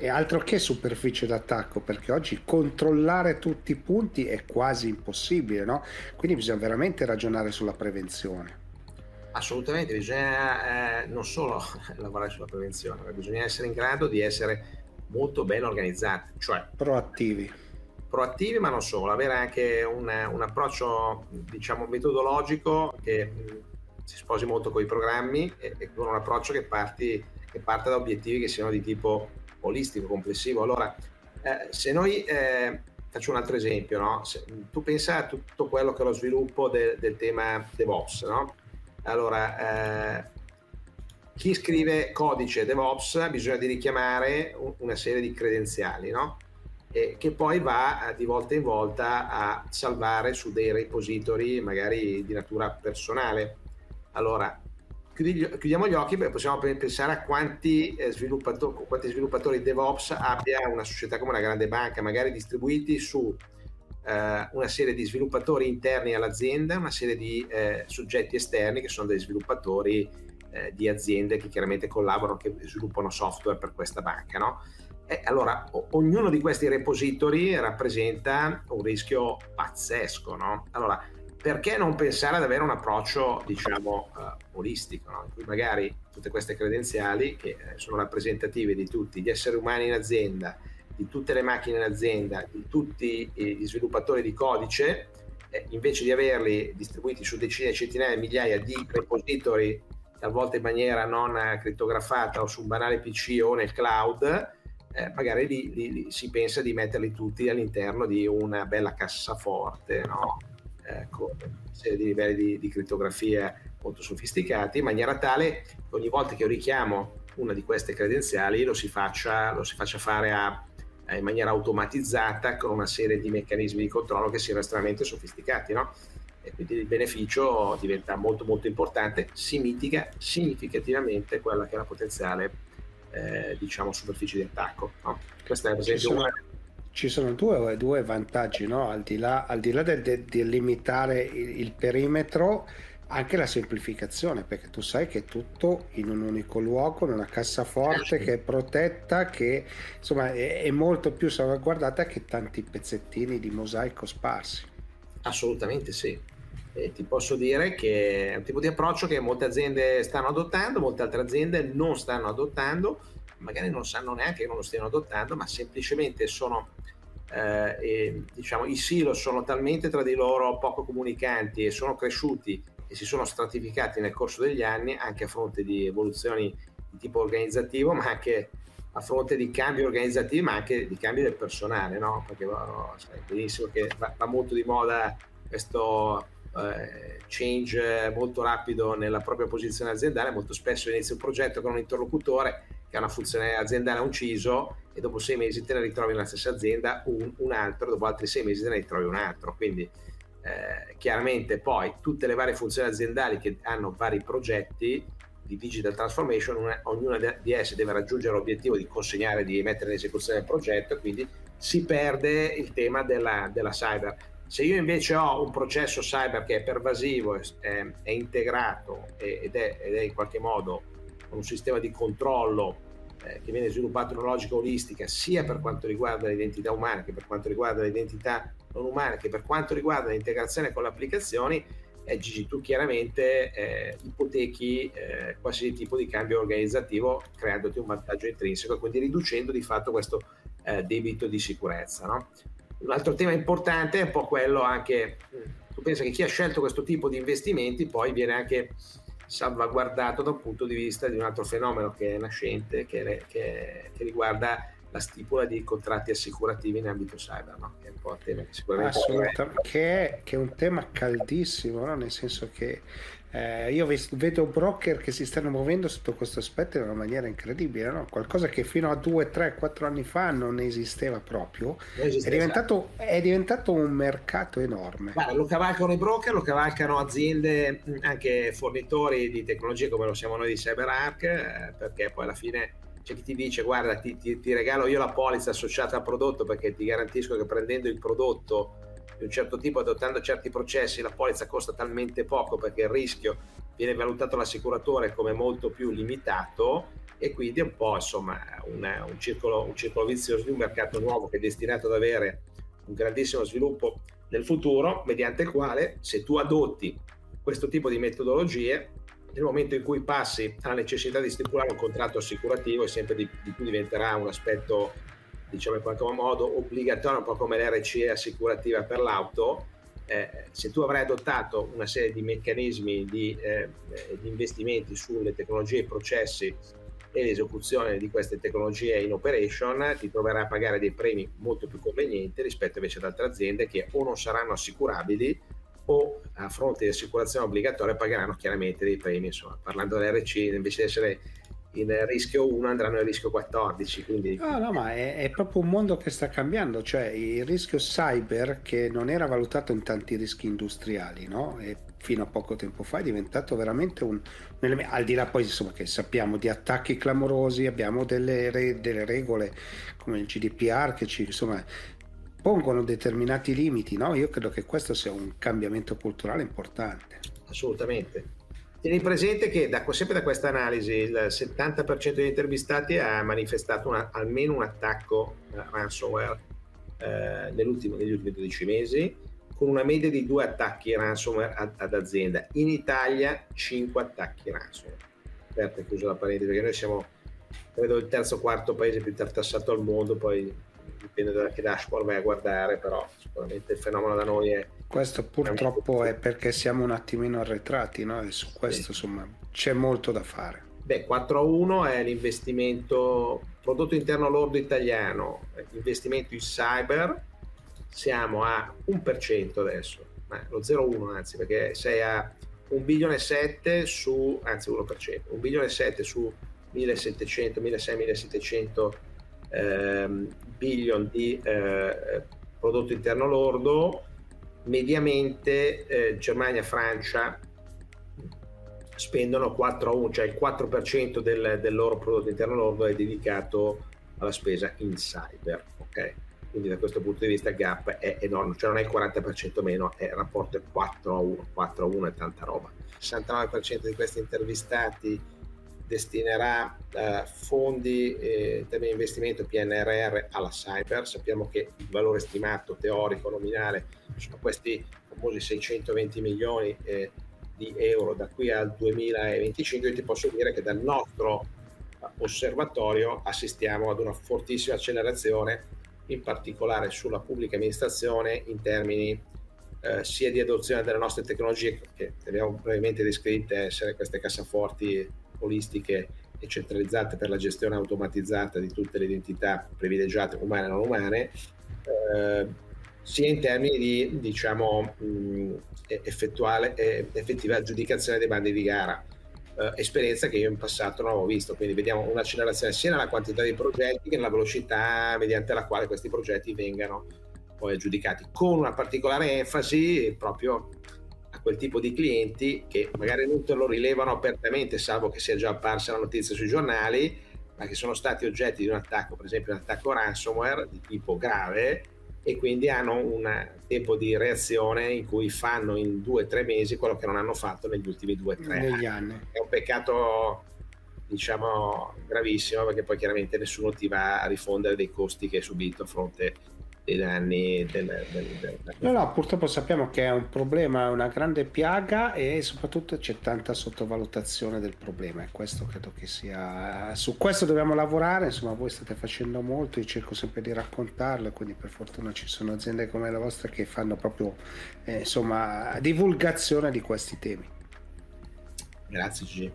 e altro che superficie d'attacco, perché oggi controllare tutti i punti è quasi impossibile, no? Quindi bisogna veramente ragionare sulla prevenzione. Assolutamente, bisogna eh, non solo lavorare sulla prevenzione, ma bisogna essere in grado di essere molto ben organizzati, cioè proattivi. Proattivi, ma non solo, avere anche un, un approccio, diciamo, metodologico che mh, si sposi molto con i programmi e, e con un approccio che, parti, che parte da obiettivi che siano di tipo olistico, complessivo. Allora, eh, se noi, eh, faccio un altro esempio, no? se, tu pensa a tutto quello che è lo sviluppo de, del tema DevOps, no? Allora, eh, chi scrive codice DevOps bisogna di richiamare una serie di credenziali, no? E che poi va di volta in volta a salvare su dei repository magari di natura personale. Allora, chiudiamo gli occhi perché possiamo pensare a quanti, eh, sviluppatori, quanti sviluppatori DevOps abbia una società come una grande banca, magari distribuiti su eh, una serie di sviluppatori interni all'azienda, una serie di eh, soggetti esterni che sono dei sviluppatori eh, di aziende che chiaramente collaborano, che sviluppano software per questa banca. No? E allora, o- ognuno di questi repository rappresenta un rischio pazzesco. No? Allora, perché non pensare ad avere un approccio, diciamo, uh, olistico, no? in cui magari tutte queste credenziali, che eh, sono rappresentative di tutti gli esseri umani in azienda, di tutte le macchine in azienda, di tutti gli sviluppatori di codice, eh, invece di averli distribuiti su decine, centinaia, migliaia di repository, talvolta in maniera non crittografata o su un banale PC o nel cloud, eh, magari li, li, li, si pensa di metterli tutti all'interno di una bella cassaforte, no? Eh, con una serie di livelli di, di crittografia molto sofisticati, in maniera tale che ogni volta che io richiamo una di queste credenziali lo si faccia, lo si faccia fare a, a, in maniera automatizzata con una serie di meccanismi di controllo che siano estremamente sofisticati. No? e quindi il beneficio diventa molto molto importante, si mitiga significativamente quella che è la potenziale eh, diciamo superficie di attacco. No? Questa è per esempio una ci sono due, due vantaggi, no? al di là, al di là del, del, del limitare il, il, perimetro, anche la semplificazione, perché tu sai che è tutto in un unico luogo, in una cassaforte che è protetta, che insomma è, è molto più salvaguardata che tanti pezzettini di mosaico sparsi. Assolutamente sì. E ti posso dire che è un tipo di approccio che molte aziende stanno adottando, molte altre aziende non stanno adottando, magari non sanno neanche che non lo stiano adottando, ma semplicemente sono, eh, e, diciamo, i silo sono talmente tra di loro poco comunicanti e sono cresciuti e si sono stratificati nel corso degli anni, anche a fronte di evoluzioni di tipo organizzativo, ma anche a fronte di cambi organizzativi, ma anche di cambi del personale, no? Perché oh, sai benissimo che va, va, molto di moda questo eh, change molto rapido nella propria posizione aziendale. Molto spesso inizia un progetto con un interlocutore che ha una funzione aziendale, un CISO, e dopo sei mesi te ne ritrovi nella stessa azienda un, un altro, dopo altri sei mesi te ne ritrovi un altro. Quindi eh, chiaramente poi tutte le varie funzioni aziendali che hanno vari progetti di digital transformation, una, ognuna di esse deve raggiungere l'obiettivo di consegnare, di mettere in esecuzione il progetto, quindi si perde il tema della, della cyber. Se io invece ho un processo cyber che è pervasivo, è, è integrato ed è, ed è in qualche modo un sistema di controllo eh, che viene sviluppato in una logica olistica sia per quanto riguarda l'identità umana che per quanto riguarda l'identità non umana che per quanto riguarda l'integrazione con le applicazioni eh, Gigi tu chiaramente eh, ipotechi eh, qualsiasi tipo di cambio organizzativo creandoti un vantaggio intrinseco e quindi riducendo di fatto questo eh, debito di sicurezza no? un altro tema importante è un po' quello anche tu pensi che chi ha scelto questo tipo di investimenti poi viene anche salvaguardato da un punto di vista di un altro fenomeno che è nascente, che, che, che riguarda la stipula di contratti assicurativi in ambito cyber, no? che è un po' un tema che sicuramente... Assolutamente, che è, che è un tema caldissimo, no? nel senso che eh, io vedo broker che si stanno muovendo sotto questo aspetto in una maniera incredibile, no? qualcosa che fino a 2, 3, 4 anni fa non esisteva proprio, esiste, è, diventato, esatto. è, diventato, un mercato enorme. Guarda, lo cavalcano i broker, lo cavalcano aziende, anche fornitori di tecnologie come lo siamo noi di CyberArk, eh, perché poi alla fine c'è chi ti dice guarda ti, ti, ti regalo io la polizza associata al prodotto perché ti garantisco che prendendo il prodotto di un certo tipo, adottando certi processi, la polizza costa talmente poco perché il rischio viene valutato l'assicuratore come molto più limitato e quindi è un po' insomma un, un, circolo, un circolo vizioso di un mercato nuovo che è destinato ad avere un grandissimo sviluppo nel futuro, mediante il quale se tu adotti questo tipo di metodologie, nel momento in cui passi alla necessità di stipulare un contratto assicurativo e sempre di, di più diventerà un aspetto diciamo in qualche modo obbligatorio, un po' come l'RCE assicurativa per l'auto, eh, se tu avrai adottato una serie di meccanismi di, eh, di investimenti sulle tecnologie e processi e l'esecuzione di queste tecnologie in operation, ti troverai a pagare dei premi molto più convenienti rispetto invece ad altre aziende che o non saranno assicurabili o a fronte di assicurazione obbligatoria pagheranno chiaramente dei premi. Insomma, parlando dell'RC, invece di essere in rischio 1 andranno in rischio 14. Quindi... No, no, ma è, è, proprio un mondo che sta cambiando, cioè il rischio cyber che non era valutato in tanti rischi industriali, no? E fino a poco tempo fa è diventato veramente un, al di là poi insomma che sappiamo di attacchi clamorosi, abbiamo delle, re, delle regole come il GDPR che ci insomma pongono determinati limiti, no? Io credo che questo sia un cambiamento culturale importante. Assolutamente. Tieni presente che da, sempre da questa analisi il 70% degli intervistati ha manifestato una, almeno un attacco ransomware uh, negli ultimi 12 mesi, con una media di due attacchi ransomware ad, ad azienda. In Italia 5 attacchi ransomware. Aperta e chiusa la parentesi perché noi siamo credo il terzo o quarto paese più tartassato al mondo, poi dipende da che dashboard vai a guardare, però sicuramente il fenomeno da noi è... Questo purtroppo è perché siamo un attimino arretrati, no? E su questo sì. insomma c'è molto da fare. Beh, 4 a 1 è l'investimento prodotto interno lordo italiano, investimento in cyber, siamo a 1% adesso, eh, lo 0,1 anzi, perché sei a 1 bilione 7 su, anzi 1%, 1 bilione 7 su 1700, 1600, 1700 ehm, billion di eh, prodotto interno lordo, mediamente eh, Germania Francia spendono 4 a 1, cioè il 4% del, del loro prodotto interno lordo è dedicato alla spesa in cyber. Okay? Quindi da questo punto di vista il gap è enorme, cioè non è il 40% meno, è il rapporto 4 a 1, 4 a 1 è tanta roba. Il 69% di questi intervistati destinerà eh, fondi eh, in termini di investimento PNRR alla cyber. Sappiamo che il valore stimato teorico nominale sono questi famosi 620 milioni eh, di euro da qui al 2025, io ti posso dire che dal nostro osservatorio assistiamo ad una fortissima accelerazione, in particolare sulla pubblica amministrazione in termini eh, sia di adozione delle nostre tecnologie, che abbiamo brevemente descritte essere queste cassaforti olistiche e centralizzate per la gestione automatizzata di tutte le identità privilegiate, umane e non umane, eh, sia in termini di diciamo, mh, effettiva aggiudicazione dei bandi di gara. Eh, esperienza che io in passato non avevo visto, quindi vediamo un'accelerazione sia nella quantità di progetti che nella velocità mediante la quale questi progetti vengano poi aggiudicati, con una particolare enfasi proprio quel tipo di clienti che magari non te lo rilevano apertamente, salvo che sia già apparsa la notizia sui giornali, ma che sono stati oggetti di un attacco, per esempio un attacco ransomware di tipo grave, e quindi hanno un tempo di reazione in cui fanno in due o tre mesi quello che non hanno fatto negli ultimi due o tre anni. anni. È un peccato diciamo gravissimo perché poi chiaramente nessuno ti va a rifondere dei costi che hai subito a fronte dei danni del, del, del, no no purtroppo sappiamo che è un problema una grande piaga e soprattutto c'è tanta sottovalutazione del problema e questo credo che sia su questo dobbiamo lavorare insomma voi state facendo molto io cerco sempre di raccontarlo quindi per fortuna ci sono aziende come la vostra che fanno proprio eh, insomma divulgazione di questi temi. Grazie Gigi.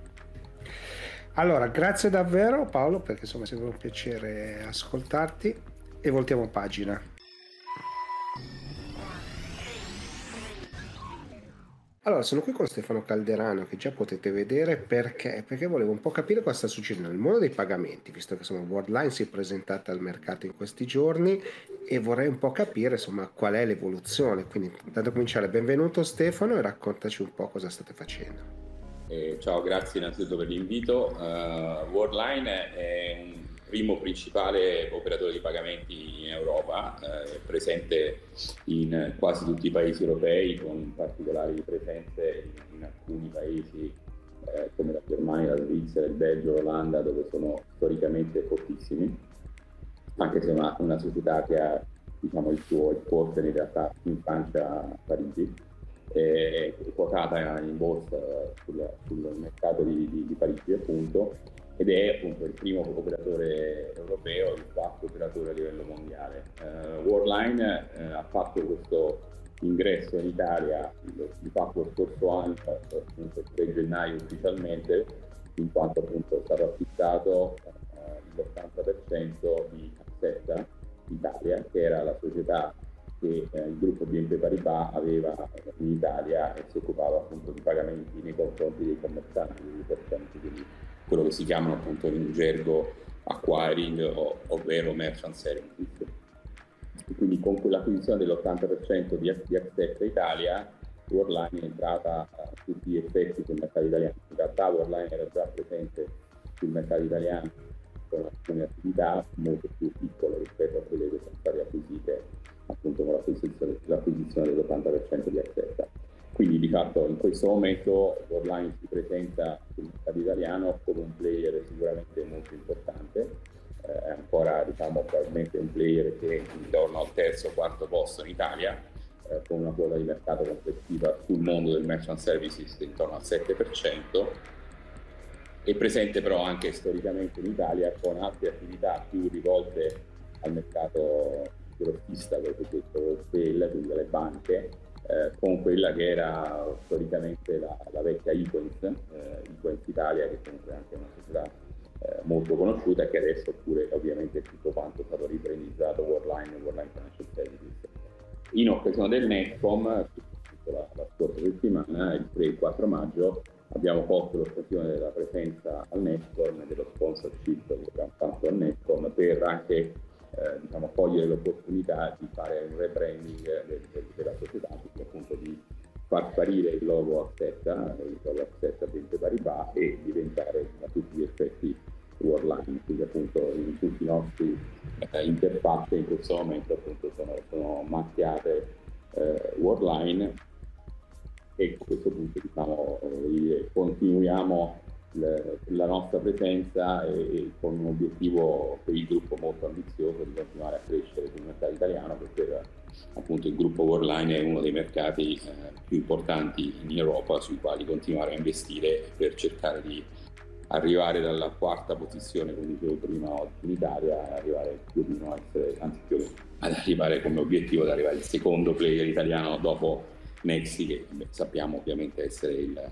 Allora grazie davvero Paolo perché insomma è sempre un piacere ascoltarti e voltiamo pagina Allora, sono qui con Stefano Calderano che già potete vedere perché, perché volevo un po' capire cosa sta succedendo nel mondo dei pagamenti, visto che insomma, Worldline si è presentata al mercato in questi giorni e vorrei un po' capire insomma qual è l'evoluzione. Quindi, intanto cominciare, benvenuto Stefano e raccontaci un po' cosa state facendo. Eh, ciao, grazie innanzitutto per l'invito. Uh, Worldline è un primo principale operatore di pagamenti in Europa, eh, presente in quasi tutti i paesi europei, con particolari presenze in, in alcuni paesi eh, come la Germania, la Svizzera, il Belgio, l'Olanda, dove sono storicamente fortissimi, anche se è una, una società che ha diciamo, il suo headquarter in realtà in Francia, a Parigi, è quotata in borsa sul, sul mercato di, di, di Parigi appunto ed è appunto il primo operatore europeo, il quarto operatore a livello mondiale. Uh, Worldline uh, ha fatto questo ingresso in Italia di fatto lo scorso anno, appunto il 3 gennaio ufficialmente, in quanto appunto è stato acquistato uh, l'80% di Accetta Italia, che era la società che eh, il gruppo BNP Paribas aveva in Italia e si occupava appunto di pagamenti nei confronti dei commercianti, dei portanti, quello che si chiamano appunto in gergo acquiring o, ovvero merchant services. Quindi con l'acquisizione dell'80% di, di Accept Italia, Worldline è entrata a tutti gli effetti sul mercato italiano. In realtà Worldline era già presente sul mercato italiano con alcune attività molto più piccole rispetto a quelle che sono state acquisite appunto con l'acquisizione, l'acquisizione dell'80% di Accept. Quindi di fatto in questo momento Worldline si presenta sul mercato italiano come un player sicuramente molto importante, eh, ancora diciamo probabilmente un player che è intorno al terzo o quarto posto in Italia, eh, con una quota di mercato complessiva sul mondo del merchant services intorno al 7%, è presente però anche storicamente in Italia con altre attività più rivolte al mercato grossista, come detto wholesale, quindi alle banche, eh, con quella che era storicamente la, la vecchia Equens, eh, Equens Italia, che comunque è anche una società eh, molto conosciuta e che adesso pure ovviamente tutto quanto è stato riprendizzato Worldline e Worldline Financial Services. In occasione del NetCom, la, la scorsa settimana, il 3 e il 4 maggio, abbiamo posto l'occasione della presenza al NetCom e dello sponsorship che abbiamo fatto al NetCom per anche eh, diciamo, cogliere l'opportunità di fare un rebranding del, del, della società, quindi appunto di far sparire il logo Accetta, il logo Accetta BNP Paribas e diventare a tutti gli effetti Worldline, quindi appunto in tutti i nostri eh, interfacce in questo momento appunto sono, sono macchiate eh, Worldline e a questo punto diciamo, eh, continuiamo la nostra presenza e, con un obiettivo per il gruppo molto ambizioso di continuare a crescere sul mercato italiano perché appunto il gruppo Worldline è uno dei mercati eh, più importanti in Europa sui quali continuare a investire per cercare di arrivare dalla quarta posizione, come dicevo prima, in Italia, arrivare più o meno anzi più ad arrivare come obiettivo ad arrivare il secondo player italiano dopo Nexi, che beh, sappiamo ovviamente essere il,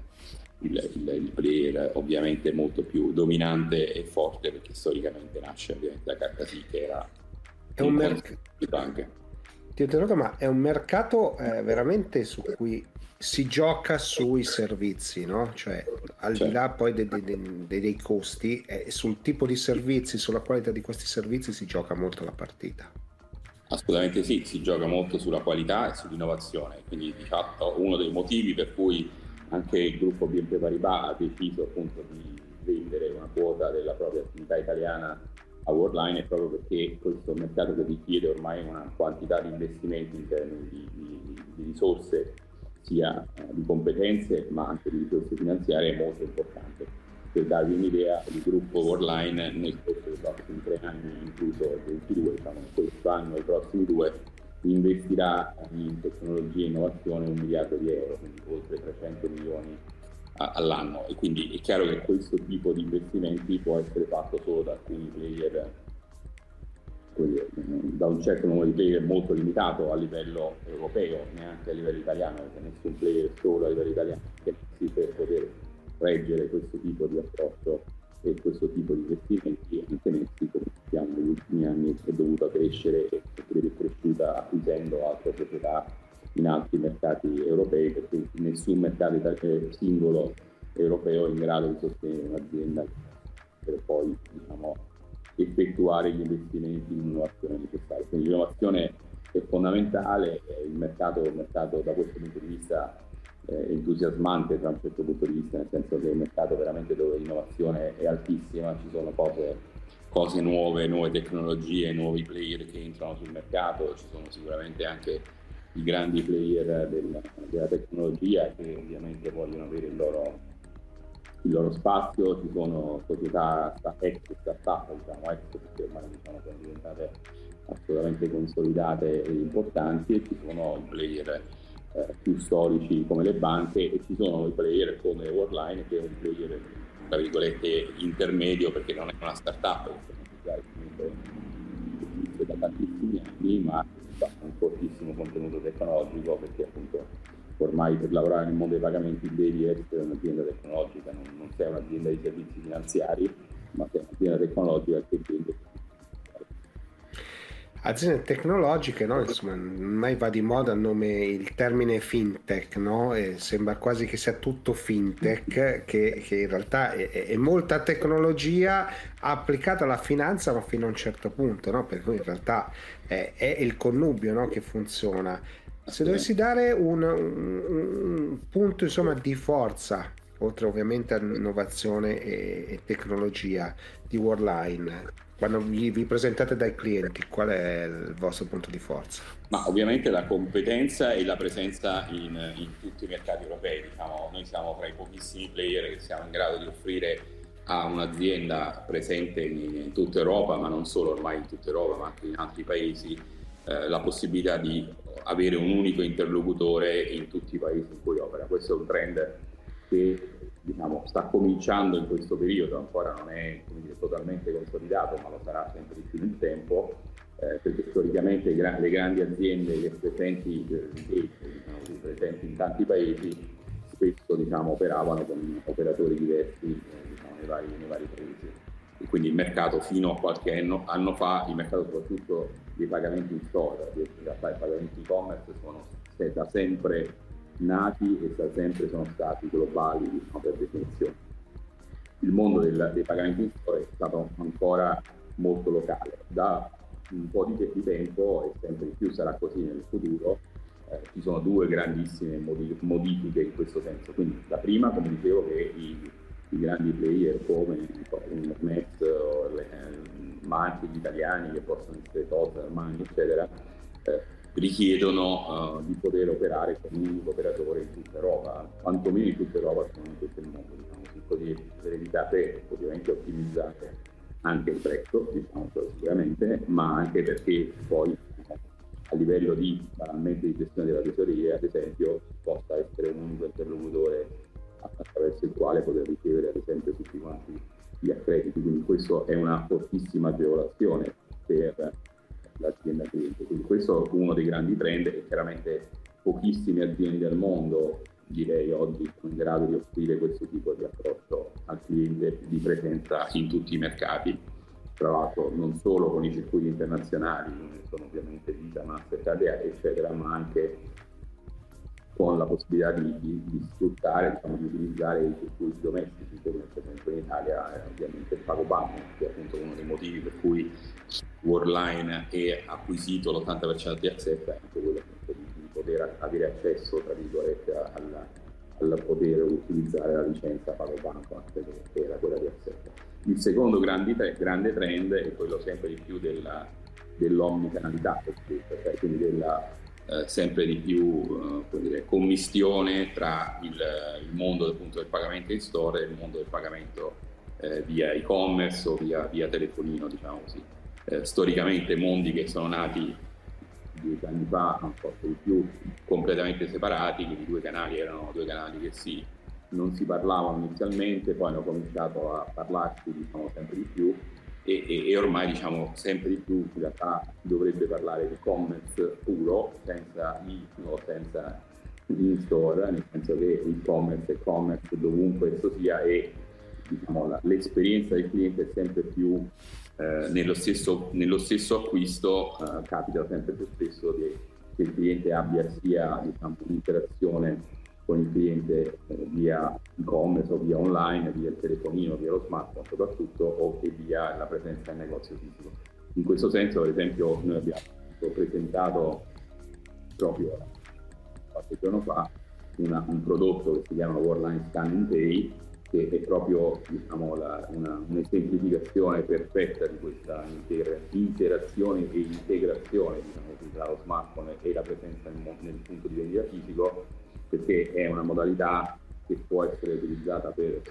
il, il, il, player ovviamente molto più dominante e forte perché storicamente nasce ovviamente da Carcasì che era è un mercato ti interrompo ma è un mercato eh, veramente su cui si gioca sui servizi, no? Cioè, al certo. di là poi dei, dei, dei, dei costi, eh, sul tipo di servizi, sulla qualità di questi servizi si gioca molto la partita. Assolutamente sì, si gioca molto sulla qualità e sull'innovazione, quindi di fatto uno dei motivi per cui anche il gruppo BNP Paribas ha deciso appunto di vendere una quota della propria attività italiana a Worldline è proprio perché questo è mercato che richiede ormai una quantità di investimenti in termini di, di, di risorse sia eh, di competenze ma anche di risorse finanziarie molto importante. Per darvi un'idea, il gruppo Worldline nel corso dei prossimi tre anni, incluso il 22, diciamo, questo anno e i prossimi due, investirà in tecnologia e innovazione un miliardo di euro, quindi oltre 300 milioni all'anno. E quindi è chiaro che questo tipo di investimenti può essere fatto solo da alcuni player da un certo numero di player molto limitato a livello europeo, neanche a livello italiano, perché nessun player solo a livello italiano che si per poter reggere questo tipo di approccio e questo tipo di investimenti, anche Messi, come sappiamo, negli ultimi anni è dovuta crescere e è cresciuta acquisendo altre società in altri mercati europei, perché nessun mercato singolo europeo è in grado di sostenere un'azienda per poi diciamo, effettuare gli investimenti in innovazione necessaria. Quindi l'innovazione è fondamentale, il mercato, il mercato da questo punto di vista è entusiasmante da un certo punto di vista, nel senso che è un mercato veramente dove l'innovazione è altissima, ci sono cose, cose nuove, nuove tecnologie, nuovi player che entrano sul mercato, ci sono sicuramente anche i grandi player del, della tecnologia che ovviamente vogliono avere il loro il loro spazio, ci sono società ex startup, diciamo ex perché ormai diciamo, sono diventate assolutamente consolidate e importanti e ci sono player più storici come le banche e ci sono i player come Worldline che è un player tra virgolette intermedio perché non è una startup, esiste da tantissimi anni ma ha un fortissimo contenuto tecnologico perché appunto ormai per lavorare nel mondo dei pagamenti devi essere un'azienda tecnologica, non, non sei un'azienda di servizi finanziari, ma sei un'azienda tecnologica che vende aziende tecnologiche, no? Insomma, mai va di moda il nome, il termine fintech, no? sembra quasi che sia tutto fintech, che, che in realtà è, è, molta tecnologia applicata alla finanza, ma fino a un certo punto, no? Per cui in realtà è, è il connubio no? che funziona. Se dovessi dare un, un, un punto insomma, di forza, oltre ovviamente all'innovazione e, e tecnologia di Worldline, quando vi, vi, presentate dai clienti, qual è il vostro punto di forza? Ma ovviamente la competenza e la presenza in, in tutti i mercati europei. Diciamo, noi siamo tra i pochissimi player che siamo in grado di offrire a un'azienda presente in, in tutta Europa, ma non solo ormai in tutta Europa, ma anche in altri paesi, eh, la possibilità di avere un unico interlocutore in tutti i paesi in cui opera. Questo è un trend che diciamo, sta cominciando in questo periodo, ancora non è dire, totalmente consolidato, ma lo sarà sempre di più nel tempo, eh, perché storicamente le grandi aziende presenti, eh, diciamo, presenti in tanti paesi spesso diciamo, operavano con operatori diversi eh, diciamo, nei, vari, nei vari paesi. Quindi il mercato fino a qualche anno, anno fa, il mercato soprattutto dei pagamenti in store, in realtà i pagamenti e-commerce sono da sempre nati e da sempre sono stati globali diciamo, per definizione. Il mondo del, dei pagamenti in store è stato ancora molto locale. Da un po' di, tempo e sempre di più sarà così nel futuro, eh, ci sono due grandissime modifiche in questo senso. Quindi la prima, come dicevo, che i, i grandi player come Hermes, ma anche gli italiani che possono essere Armani, eccetera, eh, richiedono uh, di poter operare con un unico operatore in tutta Europa, quantomeno in tutta Europa, se non in il mondo, diciamo, così per evitare ovviamente ottimizzare anche il prezzo, diciamo sicuramente, ma anche perché poi a livello di di gestione della tesoreria, ad esempio, possa essere un unico interlocutore attraverso il quale poter ricevere ad esempio tutti quanti gli accrediti. Quindi questo è una fortissima agevolazione per l'azienda cliente. Quindi questo è uno dei grandi trend e chiaramente pochissime aziende al mondo direi oggi sono in grado di offrire questo tipo di approccio al cliente di presenza in tutti i mercati tra l'altro non solo con i circuiti internazionali, sono ovviamente Visa, Mastercard, eccetera, ma anche con la possibilità di, di, di sfruttare, diciamo, di utilizzare i circuiti domestici, come per esempio in Italia è ovviamente il pago banco, che è appunto uno dei motivi per cui Worldline è acquisito l'80% di asset, è anche quello di, di poter avere accesso, tra virgolette, alla, al poter utilizzare la licenza pago banco, anche che era quella di asset. Il secondo grande, grande trend è quello sempre di più della, dell'omnicanalità, cioè quindi della eh, sempre di più eh, dire, commistione tra il, il mondo appunto, del pagamento in store e il mondo del pagamento eh, via e-commerce o via, via telefonino, diciamo così. Eh, storicamente mondi che sono nati dieci anni fa, forse di più, completamente separati, quindi due canali erano due canali che si non si parlavano inizialmente, poi hanno cominciato a parlarsi diciamo, sempre di più e, e, e, ormai diciamo sempre di più in realtà dovrebbe parlare di e-commerce puro, senza i o senza in-store, nel senso che e-commerce e commerce dovunque esso sia e diciamo, la, l'esperienza del cliente è sempre più eh, nello, stesso, nello, stesso, acquisto, eh, capita sempre più spesso che, che il cliente abbia sia diciamo, un'interazione con il cliente eh, via e-commerce o via online, via il telefonino, via lo smartphone soprattutto o che via la presenza in negozio fisico. In questo senso, ad esempio, noi abbiamo presentato proprio qualche giorno fa una, un prodotto che si chiama Worldline Scan and Pay che è proprio diciamo, la, una, un'esemplificazione perfetta di questa inter- interazione e integrazione diciamo, tra lo smartphone e la presenza nel, nel punto di vendita fisico perché è una modalità che può essere utilizzata per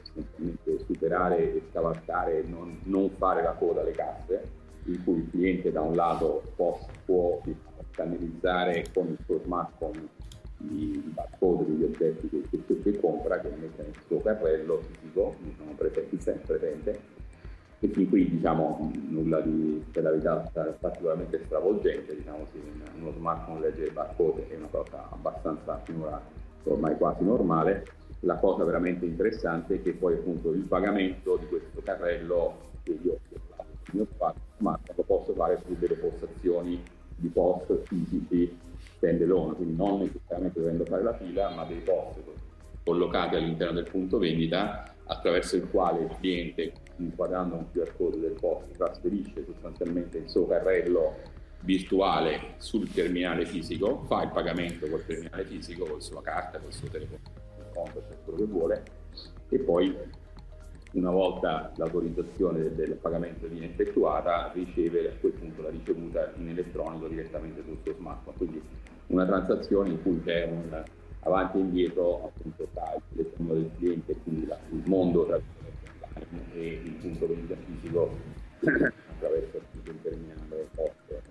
superare e scavalcare, non, non fare la coda alle casse, in cui il cliente da un lato può, può scannerizzare con il suo smartphone i barcode degli oggetti che, che, che, compra, che mette nel suo carrello fisico, diciamo, presente, sempre presente, e fin qui diciamo nulla di verità particolarmente stravolgente, diciamo, sì, uno smartphone legge il barcode è una cosa abbastanza finora ormai quasi normale. La cosa veramente interessante è che poi appunto il pagamento di questo carrello che io ho mio smartphone lo posso fare su delle postazioni di post fisici stand-alone, quindi non necessariamente dovendo fare la fila, ma dei post collocati all'interno del punto vendita attraverso il quale il cliente, inquadrando un QR code del post, trasferisce sostanzialmente il suo carrello virtuale sul terminale fisico, fa il pagamento col terminale fisico, con la sua carta, con il suo telefono, il conto, cioè quello che vuole, e poi una volta l'autorizzazione del, del, pagamento viene effettuata, riceve a quel punto la ricevuta in elettronico direttamente sul suo smartphone. Quindi una transazione in cui c'è un avanti e indietro appunto tra il telefono del cliente, quindi la, il mondo tra e il punto vendita fisico attraverso il terminale post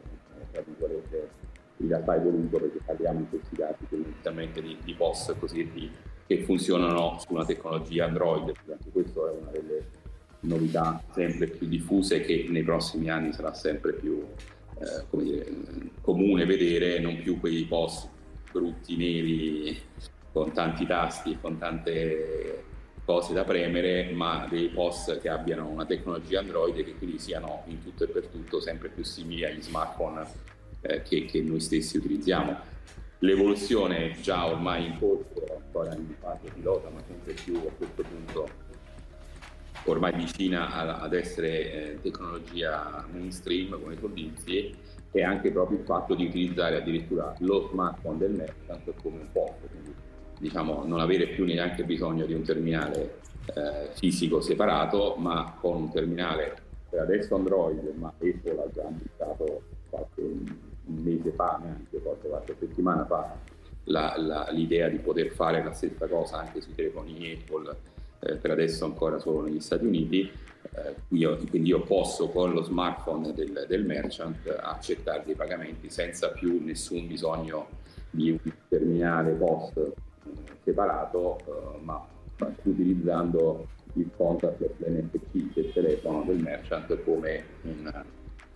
tra virgolette, in realtà evoluto perché parliamo in questi casi fondamentalmente di, di POS cosiddetti che funzionano su una tecnologia Android, anche questa è una delle novità sempre più diffuse che nei prossimi anni sarà sempre più eh, dire, comune vedere, non più quei POS brutti, neri, con tanti tasti, con tante cose da premere, ma dei POS che abbiano una tecnologia Android e che quindi siano in tutto e per tutto sempre più simili agli smartphone eh, che, che, noi stessi utilizziamo. L'evoluzione già ormai in corso, ancora in fase pilota, ma sempre più a questo punto ormai vicina a, ad essere eh, tecnologia mainstream come i servizi e anche proprio il fatto di utilizzare addirittura lo smartphone del merchant come un quindi diciamo non avere più neanche bisogno di un terminale eh, fisico separato, ma con un terminale per adesso Android, ma Apple ha già annunciato qualche mese fa, neanche forse qualche settimana fa, la, la, l'idea di poter fare la stessa cosa anche sui telefoni Apple, eh, per adesso ancora solo negli Stati Uniti. Eh, io, quindi io posso con lo smartphone del, del merchant accettare dei pagamenti senza più nessun bisogno di un terminale post separato, eh, ma utilizzando il contact l'NFC del telefono del merchant come un,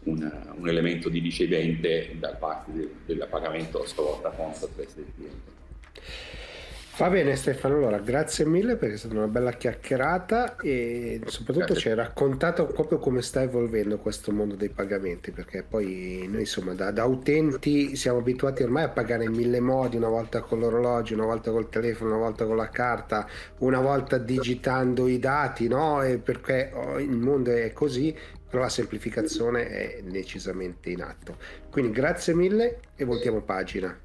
un, un elemento di ricevente da parte del, del pagamento stavolta contactless del cliente. Va bene Stefano, allora grazie mille perché è stata una bella chiacchierata e soprattutto grazie. ci hai raccontato proprio come sta evolvendo questo mondo dei pagamenti perché poi noi insomma da, da, utenti siamo abituati ormai a pagare in mille modi, una volta con l'orologio, una volta col telefono, una volta con la carta, una volta digitando i dati, no? E perché oh, il mondo è così, però la semplificazione è decisamente in atto. Quindi grazie mille e voltiamo pagina.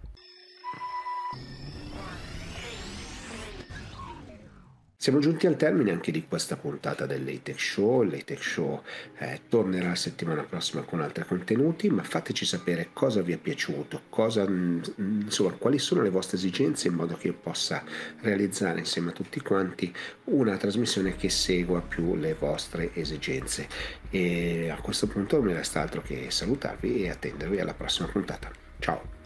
Siamo giunti al termine anche di questa puntata del Latex Show. Latex Show eh, tornerà la settimana prossima con altri contenuti, ma fateci sapere cosa vi è piaciuto, cosa, mm, insomma, quali sono le vostre esigenze in modo che io possa realizzare insieme a tutti quanti una trasmissione che segua più le vostre esigenze. E a questo punto non mi resta altro che salutarvi e attendervi alla prossima puntata. Ciao!